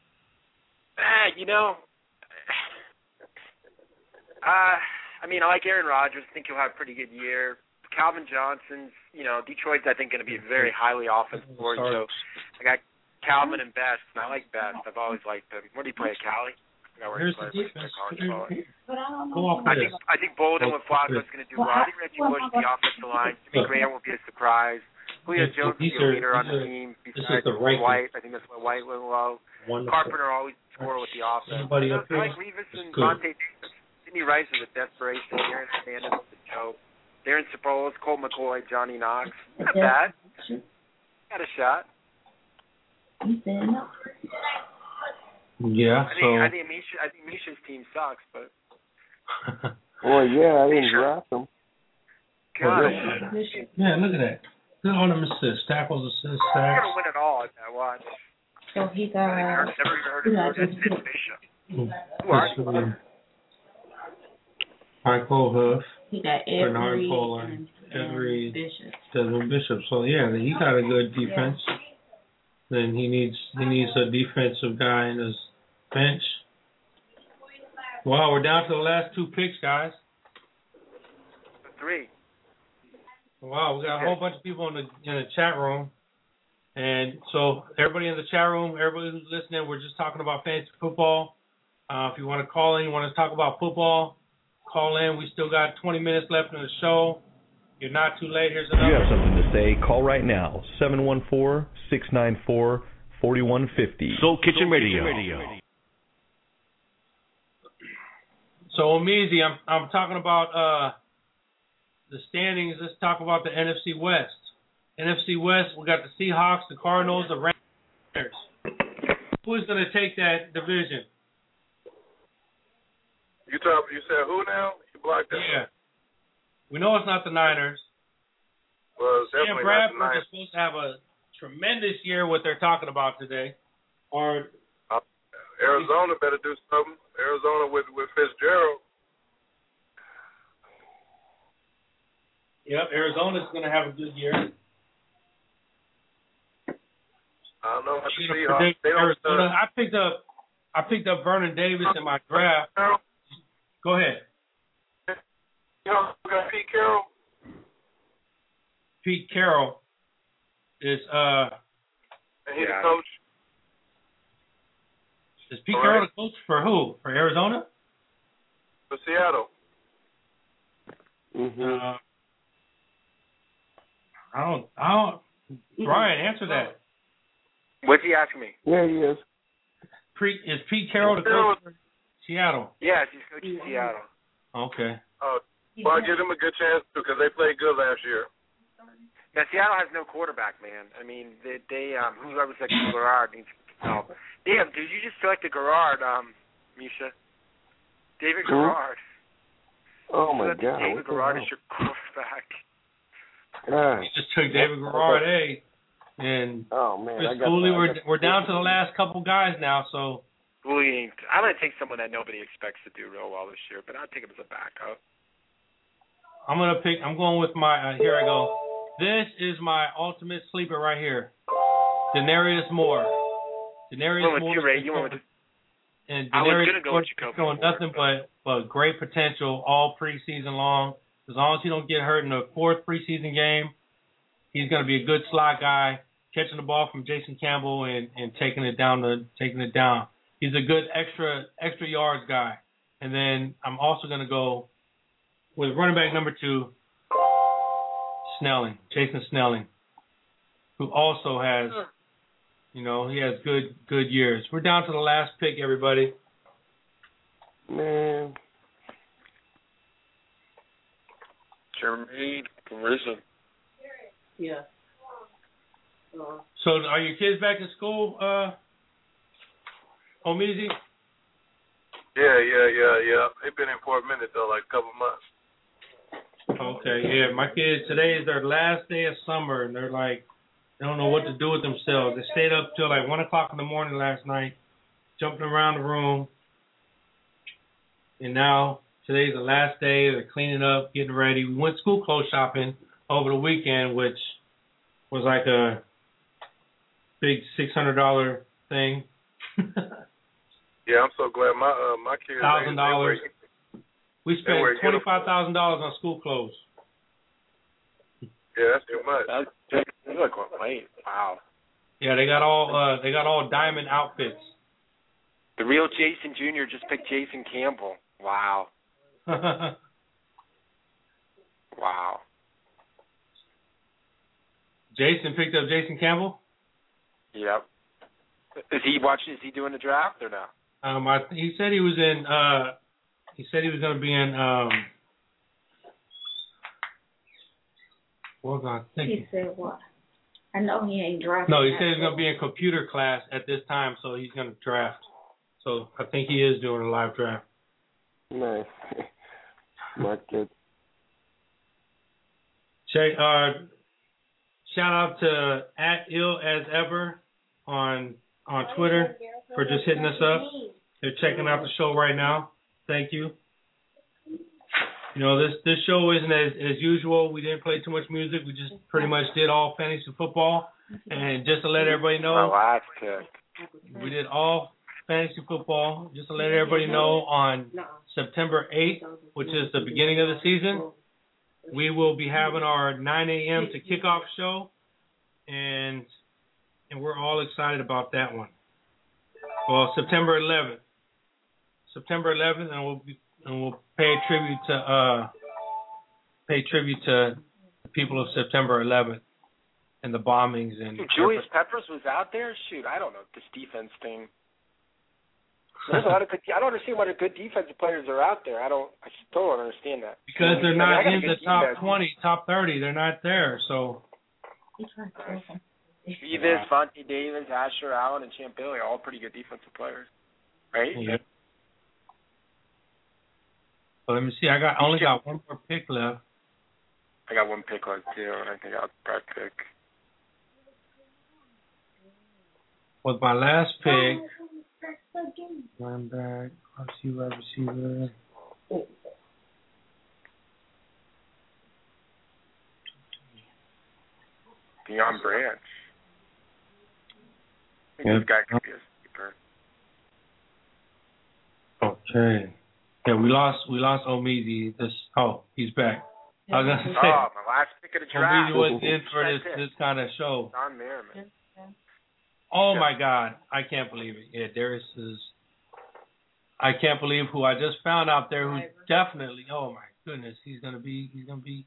Ah, you know, uh, I mean, I like Aaron Rodgers. I think he'll have a pretty good year. Calvin Johnson's, you know, Detroit's I think going to be a very highly offensive board. So I got Calvin and Best, and I like Best. I've always liked him. Where do you play at Cali? I where Here's the plays. defense. College ball. Go I think this. I think Boldin with Flacco is going to do well. I think Reggie Bush, the offensive line, Jimmy Graham will be a surprise. Julio These- Jones will be these a are- leader on the are- team. this is Besides the ranking. White, I think that's why White went low. Wonderful. Carpenter always score with the offense. Anybody I up here? like Revis and It's good. Vontae Davis. Sidney Rice is a desperation. Aaron Hernandez is a joke. Darren Sproles, Colt McCoy, Johnny Knox. Not bad. Got a shot. Yeah, I think so I think Misha I think Misha's team sucks, but Boy, yeah, I didn't draft him. God, yeah, look at that. Look at all them assists, tackles, assists, they're gonna win it all at that watch. So he I never heard, never even heard of Yeah, It's just- Mitch Bishop. Who are This, um, Michael Huff, He got Bernard every Polar, and, Ed and Reed, Bishop. Desmond Bishop. So yeah, he got a good defense. Then he needs he needs a defensive guy in his bench. Wow, we're down to the last two picks, guys. Three. Wow, we got a whole bunch of people in the in the chat room, and so everybody in the chat room, everybody who's listening, we're just talking about fantasy football. Uh, if you want to call in, you want to talk about football, call in. We still got 20 minutes left in the show. You're not too late. Here's If you have something to say, call right now. 714-694-4150. Soul Kitchen Radio. So Omeezy, I'm I'm talking about uh the standings. Let's talk about the NFC West. NFC West, we got the Seahawks, the Cardinals, the Rams. Who's going to take that division? You talk. You said who now? You blocked that. Yeah. We know it's not the Niners. Well, it's Sam definitely not the Bradford Niners. is supposed to have a tremendous year. What they're talking about today, or uh, Arizona better do something. Arizona with with Fitzgerald. Yep, Arizona's going to have a good year. I don't know what You the Seahawks. They don't. Arizona. I picked up, I picked up Vernon Davis in my draft. Go ahead, you know, got Pete Carroll. Pete Carroll is uh And he's Yeah. the coach. is Pete All Carroll right. the coach for who? For Arizona? for Seattle. Mm-hmm. Uh, I don't, I don't. Brian, answer that. What's he asking me? Yeah, he is. Pre, is Pete Carroll the coach for Seattle? Yeah, he's coaching Seattle. Okay. Uh, well, I give them a good chance because they played good last year. Now Seattle has no quarterback, man. I mean, they, they um, whoever said Garrard needs help. Damn, dude, you just selected Garrard, um, Misha. David Who? Garrard. Oh my Selected God! David What Garrard is your quarterback. God. He just took David Garrard, A, and Oh man, I Chris got. Cooley. I We're got- we're down to the last couple guys now, so Bullying. I'm gonna take someone that nobody expects to do real well this year, but I'll take him as a backup. I'm gonna pick. I'm going with my. Uh, here I go. This is my ultimate sleeper right here. Denarius Moore. Denarius You went Moore. you, Ray. is You went with and I was gonna go Moore with Jacoby is showing Moore, nothing but but great potential all preseason long. As long as he don't get hurt in the fourth preseason game, he's gonna be a good slot guy, catching the ball from Jason Campbell and and taking it down the taking it down. He's a good extra extra yards guy. And then I'm also gonna go with running back number two, Snelling, Jason Snelling, who also has, you know, he has good good years. We're down to the last pick, everybody. Man, Jermaine Gresham. Yeah. So, are your kids back in school, uh, Omeezy? Yeah, yeah, yeah, yeah. They've been in for a minute though, like a couple months. Okay, yeah. My kids today is their last day of summer, and they're like, they don't know what to do with themselves. They stayed up till like one o'clock in the morning last night, jumping around the room, and now today's the last day. They're cleaning up, getting ready. We went school clothes shopping over the weekend, which was like a big six hundred dollar thing. Yeah, I'm so glad my uh my kids. thousand dollars. We spent twenty five thousand dollars on school clothes. Yeah, that's too much. You look great. Wow. Yeah, they got all uh they got all diamond outfits. The real Jason Jr. just picked Jason Campbell. Wow. Wow. Jason picked up Jason Campbell. Yep. Is he watching? Is he doing the draft or no? Um, I, he said he was in. uh He said he was going to be in. um What was I thinking? he said what? I know he ain't driving. No, he said he's going to be in computer class at this time, so he's going to draft. So I think he is doing a live draft. nice. Smart kid. Check. Uh, shout out to at ill as ever on on Twitter for just hitting us up. They're checking out the show right now. Thank you. You know this this show isn't as as usual. We didn't play too much music. We just pretty much did all fantasy football. And just to let everybody know, last pick. we did all fantasy football. Just to let everybody know, on September 8th, which is the beginning of the season, we will be having our 9 a.m. to kickoff show, and and we're all excited about that one. Well, September 11th, September 11th, and we'll be and we'll pay tribute to uh pay tribute to the people of September 11th and the bombings and Dude, Julius Peppers was out there. Shoot, I don't know this defense thing. There's a lot of good. I don't understand why the good defensive players are out there. I don't. I still don't understand that. because they're I mean, I not in the top defense. 20, top 30. They're not there. So Davis, Vontae Davis, Asher Allen, and Champ Bailey are all pretty good defensive players, right? Yeah. But let me see. I got I only got one more pick left. I got one pick left too, and I think I'll Brett pick. With my last pick, running back, RC wide receiver. Deion Branch. I think Yeah. this guy could be a sleeper. Okay. Yeah, we lost we lost Omeezy. This oh, he's back. I was gonna say Oh, my last pick of the draft. Omeezy wasn't in for this this kind of show. Don Merriman. Oh my God, I can't believe it. Yeah, Darius is. I can't believe who I just found out there. Who definitely. Oh my goodness, he's gonna be. He's gonna be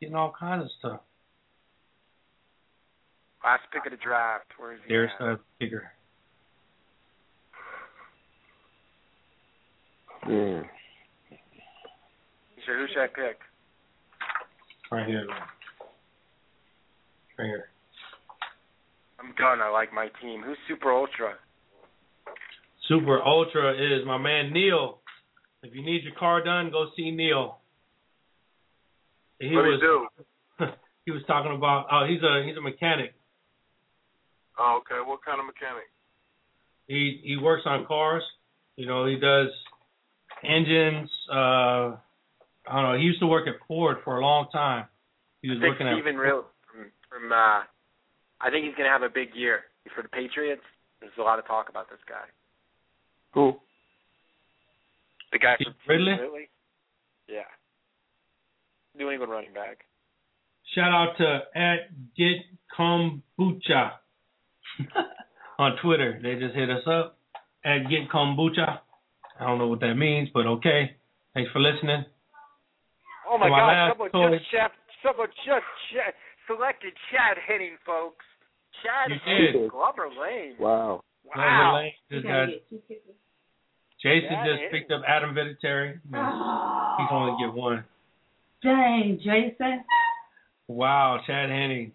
getting all kind of stuff. Last pick of the draft. Where is he? Darius at? uh, figure. Yeah. Sure, who should I pick? Right here. Right here. I'm done. I like my team. Who's Super Ultra? Super Ultra is my man Neil. If you need your car done, go see Neil. He what do was you do? he was talking about oh he's a he's a mechanic. Oh, okay. What kind of mechanic? He he works on cars. You know, he does engines, uh I don't know, he used to work at Ford for a long time. He was I think working at Steven Real from, from uh I think he's gonna have a big year for the Patriots. There's a lot of talk about this guy. Who? The guy from Ridley? Ridley? Yeah. New England running back. Shout out to at Get Kombucha on Twitter. They just hit us up at Get Kombucha. I don't know what that means, but okay. Thanks for listening. Oh my my God! Someone choice- just chef, someone just ch- selected Chad Henne, folks. Chad You did. Clubber Lang. Wow. Wow. Lane just got Jason Yeah, just it picked up Adam Vinatieri. Oh. He's only get one. Dang, Jason. Wow, Chad Henne,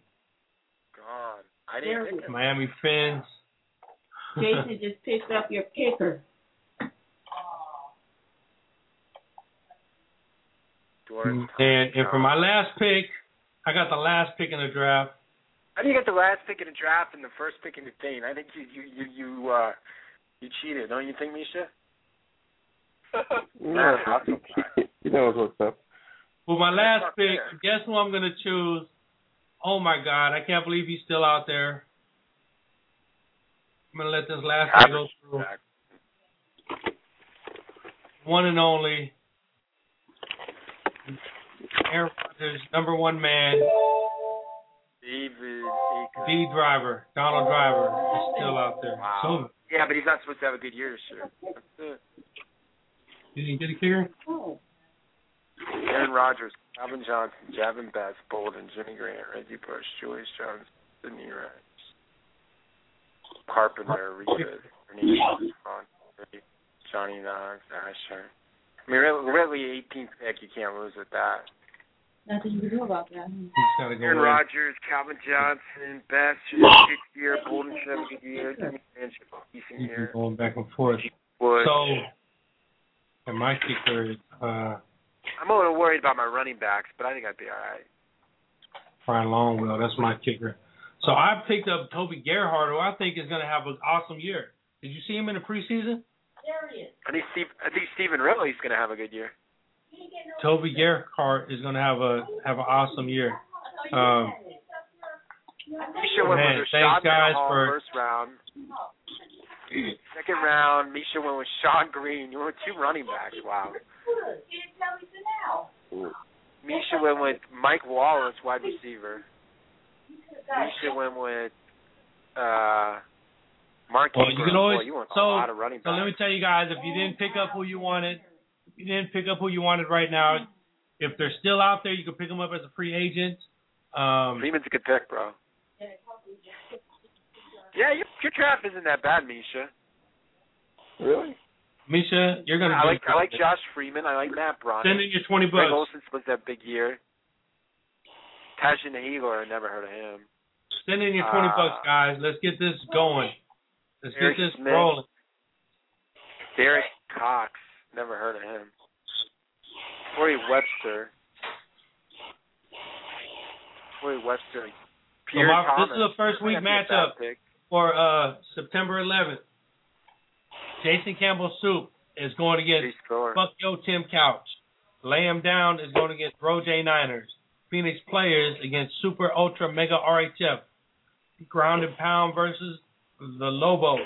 Gone. I didn't pick. Miami Fins. Jason just picked up your picker. Doris. and and for my last pick, I got the last pick in the draft. How do you get the last pick in the draft and the first pick in the thing? I think you you you you uh you cheated, don't you think, Misha? Yeah. he knows what's up. For my last pick, fair. guess who I'm gonna choose? Oh my God, I can't believe he's still out there. I'm gonna let this last guy go through. One and only Aaron Rodgers, number one man, David D driver, Donald Driver, is still out there. Wow. Yeah, but he's not supposed to have a good year this year. So you didn't get a kicker? Aaron Rodgers, Calvin Johnson, Jahvid Best, Boldin, Jimmy Graham, Reggie Bush, Julius Jones, Sidney Rice, Carpenter, Hernandez, Johnny Knox, Asher. I mean, really, really 18th pick, you can't lose with that. Nothing you can do about that. He's gotta go Aaron. Rodgers, Calvin Johnson, Best, should have a good year, Boldin should have a good year, Jimmy Graham should have He's going back and forth. Bush. So, and my kicker is uh, I'm a little worried about my running backs, but I think I'd be all right. Ryan Longwell. That's my kicker. So I picked up Toby Gerhart, who I think is going to have an awesome year. Did you see him in the preseason? There he is. I think Steve, I think Stevan Ridley's going to have a good year. Toby Gerhart is going to have a have an awesome year. Um, Misha went Man, with thanks, guys, for- first round. Second round, Misha went with Shonn Greene. You went with two running backs. Wow. Misha went with Mike Wallace, wide receiver. Misha went with uh Mark well, you can always Boy, you so a lot of running so let me tell you guys, if you didn't pick up who you wanted, you didn't pick up who you wanted right now, if they're still out there, you can pick them up as a free agent. Um, Freeman's a good pick, bro. Yeah, your, your draft isn't that bad, Misha. Really? Misha, you're gonna. I like I like. Josh Freeman. I like Matt Bryant. Send in your twenty Greg bucks. Olsen's supposed to have a big year. Tyjuan Hagler, I never heard of him. Send in your twenty Uh, bucks, guys. Let's get this going. Let's Eric get this Smith. rolling. Derek Cox, never heard of him. Corey Webster. Corey Webster. So Pierre my- Thomas. this is a first week That'd be a bad matchup for uh September 11th. Jason Campbell Soup is going against. Fuck Yo Tim Couch. Lay him down is going against Bro J Niners. Phoenix players against Super Ultra Mega RHF. Ground and Pound versus the Lobos.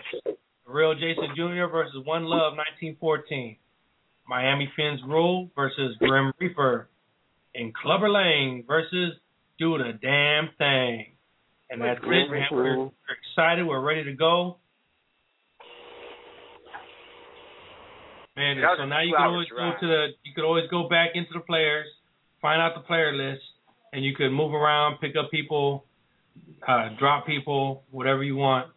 Real Jason Jr. versus One Love 1914. Miami Fins Rule versus Grim Reaper. And Clubber Lang versus Do the Damn Thing. And that's it, man. We're, we're excited. We're ready to go. Man, so now you can always go to the you could always go back into the players, find out the player list, and you can move around, pick up people, uh, drop people, whatever you want.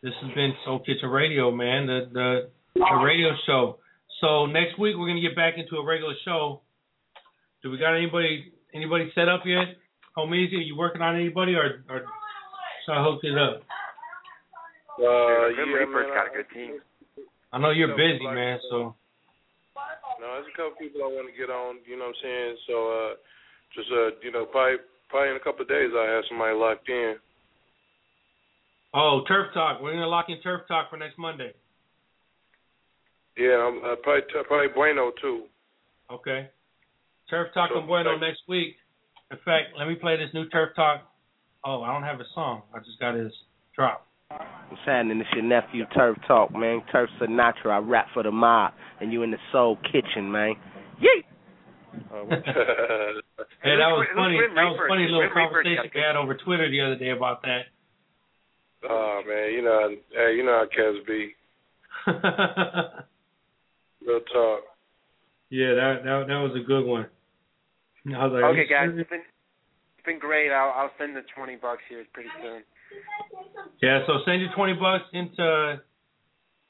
This has been Soul Kitchen Radio, man, the the, the radio show. So next week we're gonna get back into a regular show. Do we got anybody anybody set up yet? Homies, are you working on anybody or or should I hook it up? Uh, Grim yeah, Reaper's man, got a good team. I know you're busy, like- man, so No, there's a couple people I want to get on. You know what I'm saying? So, uh, just uh, you know, probably probably in a couple of days I have somebody locked in. Oh, Turf Talk. We're gonna lock in Turf Talk for next Monday. Yeah, I'm uh, probably probably Bueno too. Okay. Turf Talk So, and Bueno like- next week. In fact, let me play this new Turf Talk. Oh, I don't have a song. I just got his drop. What's happening? It's your nephew Turf Talk, man. Turf Sinatra. I rap for the mob, and you in the Soul Kitchen, man. Yeet. Hey, that was funny. That was funny little conversation got we had over Twitter the other day about that. Oh man, you know, hey, you know how cats be. Real talk. yeah, that that that was a good one. I was like, Okay, guys, it's been it's been great. I'll I'll send the twenty bucks here pretty soon. Yeah, so send your twenty bucks into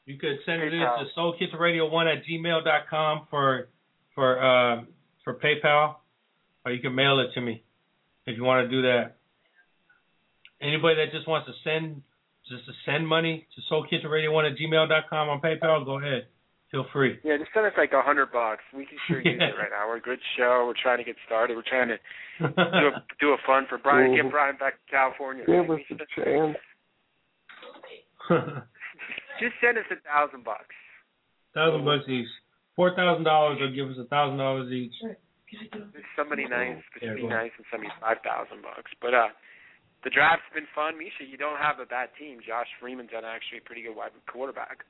you could send it PayPal. into soulkitchenradio1 at gmail dot com for for uh for PayPal. Or you can mail it to me if you want to do that. Anybody that just wants to send just to send money to soulkitchenradio1 at gmail dot com on PayPal, go ahead. Feel free. Yeah, just send us like a hundred bucks. We can sure use it right now. We're a good show. We're trying to get started. We're trying to do a do a fun for Brian. Get. Brian back to California. Give us a chance. Just send us a thousand bucks. thousand bucks each. Four thousand dollars will give us a thousand dollars each. There's somebody nice, Yeah, just be nice and send me five thousand bucks. But uh, the draft's been fun, Misha. You don't have a bad team. Josh Freeman's an actually a pretty good wide quarterback.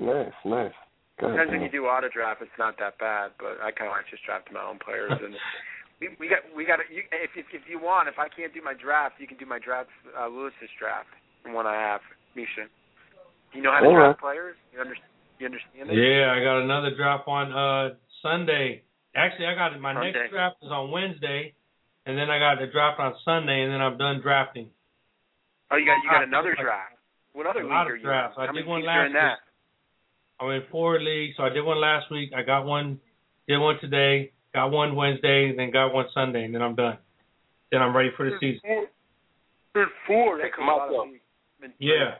Nice, nice. God Sometimes when you do auto draft, it's not that bad. But I kind of like just drafting my own players. And we we got we got you, if, if if you want, if I can't do my draft, you can do my draft, uh, Lewis's draft, the one I have, Misha. Do you know how to All draft right. players? You understand? You understand it? Yeah, I got another draft on uh Sunday. Actually, I got my Sunday. next draft is on Wednesday, and then I got the draft on Sunday, and then I'm done drafting. Oh, you got you got another like draft. What other a league lot are you drafts. in? I How did many one last in that? Week. I'm in four leagues, so I did one last week. I got one, did one today, got one Wednesday, then got one Sunday, and then I'm done. Then I'm ready for the season. There's four. Hey, That's a come out though. Yeah.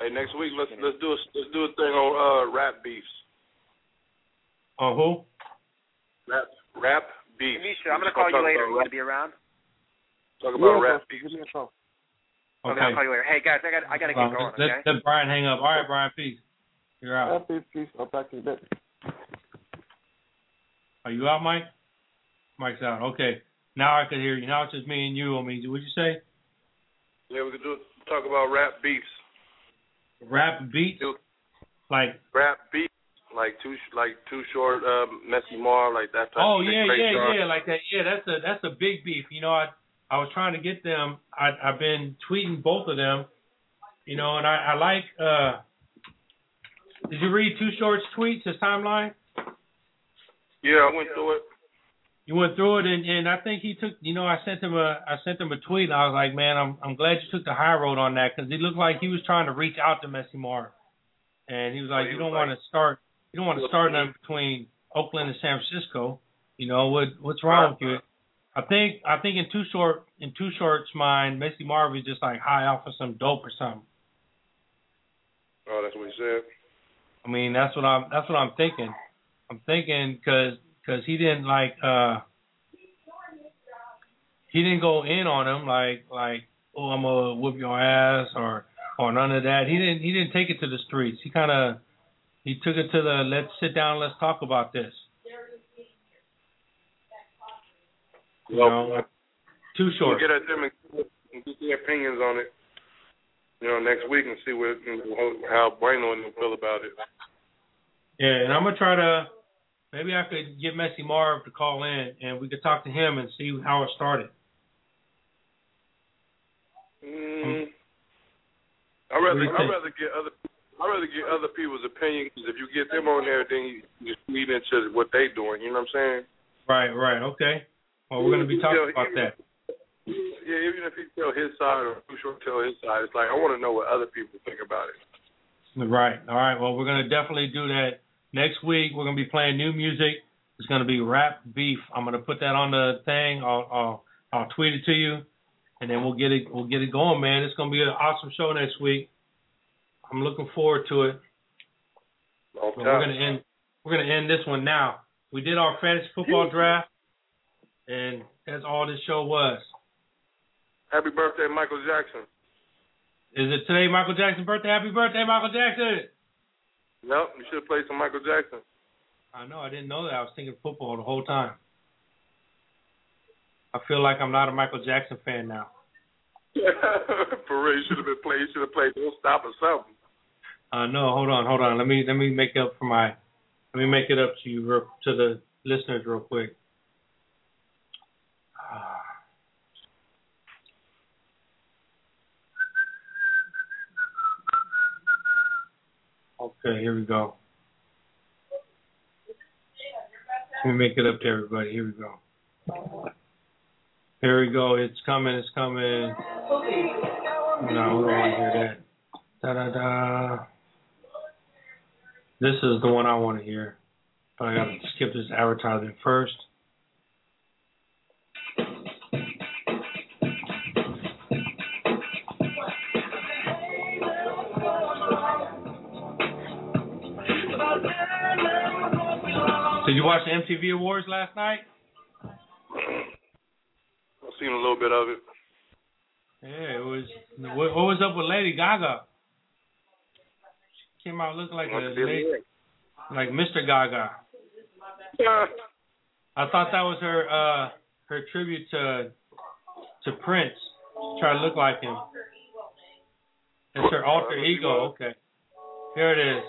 Hey, next week let's let's do a let's do a thing on uh rap beefs. On who? Rap rap beefs. Misha, I'm gonna call you later. You rap- gonna be around? Talk about Yeah, rap bro, beefs. give me a call. Okay, I'll call you later. Hey guys, I got I gotta get Uh, going. let, Okay. let Brian hang up. All right, Brian, peace. You're out. Happy peace. I'll talk to you in a bit. Are you out, Mike? Mike's out. Okay. Now I can hear you. Now it's just me and you. I mean, what'd you say? Yeah, we could do talk about rap beefs. Rap beats? Like, Rap beefs, like too like too short, um, messy Mar, like that type. oh of thing. yeah, yeah, Sharp. yeah, like that. Yeah, that's a that's a big beef. You know, I I was trying to get them. I I've been tweeting both of them. You know, and I I like. uh Did you read Too Short's tweets? His timeline. Yeah, I went through it. You went through it, and, and I think he took. You know, I sent him a I sent him a tweet, and I was like, man, I'm I'm glad you took the high road on that because he looked like he was trying to reach out to Messi Mar, and he was like, he you don't want to start you don't want to start nothing between Oakland and San Francisco. You know what what's wrong with you? I think I think in Too Short in Too Short's mind, Messy Marv is just like high off of some dope or something. Oh, that's what he said. I mean, that's what I'm that's what I'm thinking. I'm thinking because cause he didn't like uh he didn't go in on him like like oh I'm gonna whoop your ass or or none of that. He didn't he didn't take it to the streets. He kind of he took it to the let's sit down let's talk about this. You know, too short. We'll get at them and get their opinions on it. You know, next week and see what how Bueno and them feel about it. Yeah, and I'm gonna try to maybe I could get Messy Marv to call in and we could talk to him and see how it started. Mm, I rather What do you I rather get other I rather get other people's opinions. If you get them on there, then you just feed into what they doing. You know what I'm saying? Right, right, okay. Well, we're gonna be talking about that. Yeah, even if he tell his side or short tell his side, it's like I want to know what other people think about it. Right. All right. Well, we're gonna definitely do that next week. We're gonna be playing new music. It's gonna be rap beef. I'm gonna put that on the thing. I'll I'll, I'll tweet it to you, and then we'll get it we'll get it going, man. It's gonna be an awesome show next week. I'm looking forward to it. But we're gonna end we're gonna end this one now. We did our fantasy football draft, and that's all this show was. Happy birthday, Michael Jackson. Is it today Michael Jackson's birthday? Happy birthday, Michael Jackson! Yep, you should have played some Michael Jackson. I know. I didn't know that. I was thinking football the whole time. I feel like I'm not a Michael Jackson fan now. For real, you should have been played. You should have played Don't Stop or something. Uh, no, hold on, hold on. Let me let me make up for my let me make it up to you real, to the listeners real quick. Ah. Okay, here we go. Let me make it up to everybody. Here we go. Here we go. It's coming. It's coming. No, we don't want to hear that. Da da da. This is the one I want to hear, but I gotta skip this advertising first. Did you watch the MTV Awards last night? I've seen a little bit of it. Yeah, it was. What, what was up with Lady Gaga? She came out looking like a lady, like Mr. Gaga. I thought that was her uh her tribute to to Prince. Try to look like him. It's her alter ego. Okay. Here it is.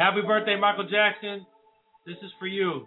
Happy birthday, Michael Jackson. This is for you.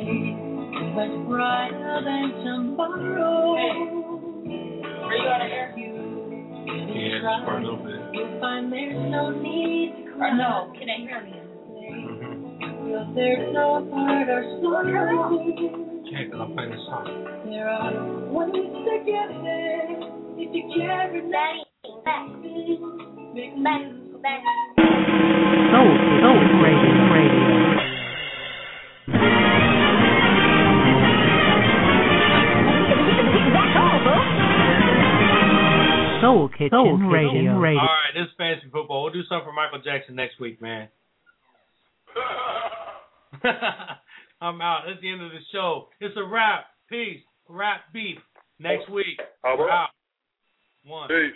And a place much brighter than tomorrow. Are you out of here? Yeah, just for a little bit. You'll find there's no need to cry. no, can I hear me? Mm-hmm. Because there's no hurt or sorrow. Okay, I'll play the song. There are ways together if you care enough. Back, back, back. Soul, soul radio, radio. Kitchen, Soul Kitchen radio. All right, this is fantasy football. We'll do something for Michael Jackson next week, man. I'm out. That's the end of the show. It's a wrap. Peace. Rap beef. Next week. All out. One. Peace.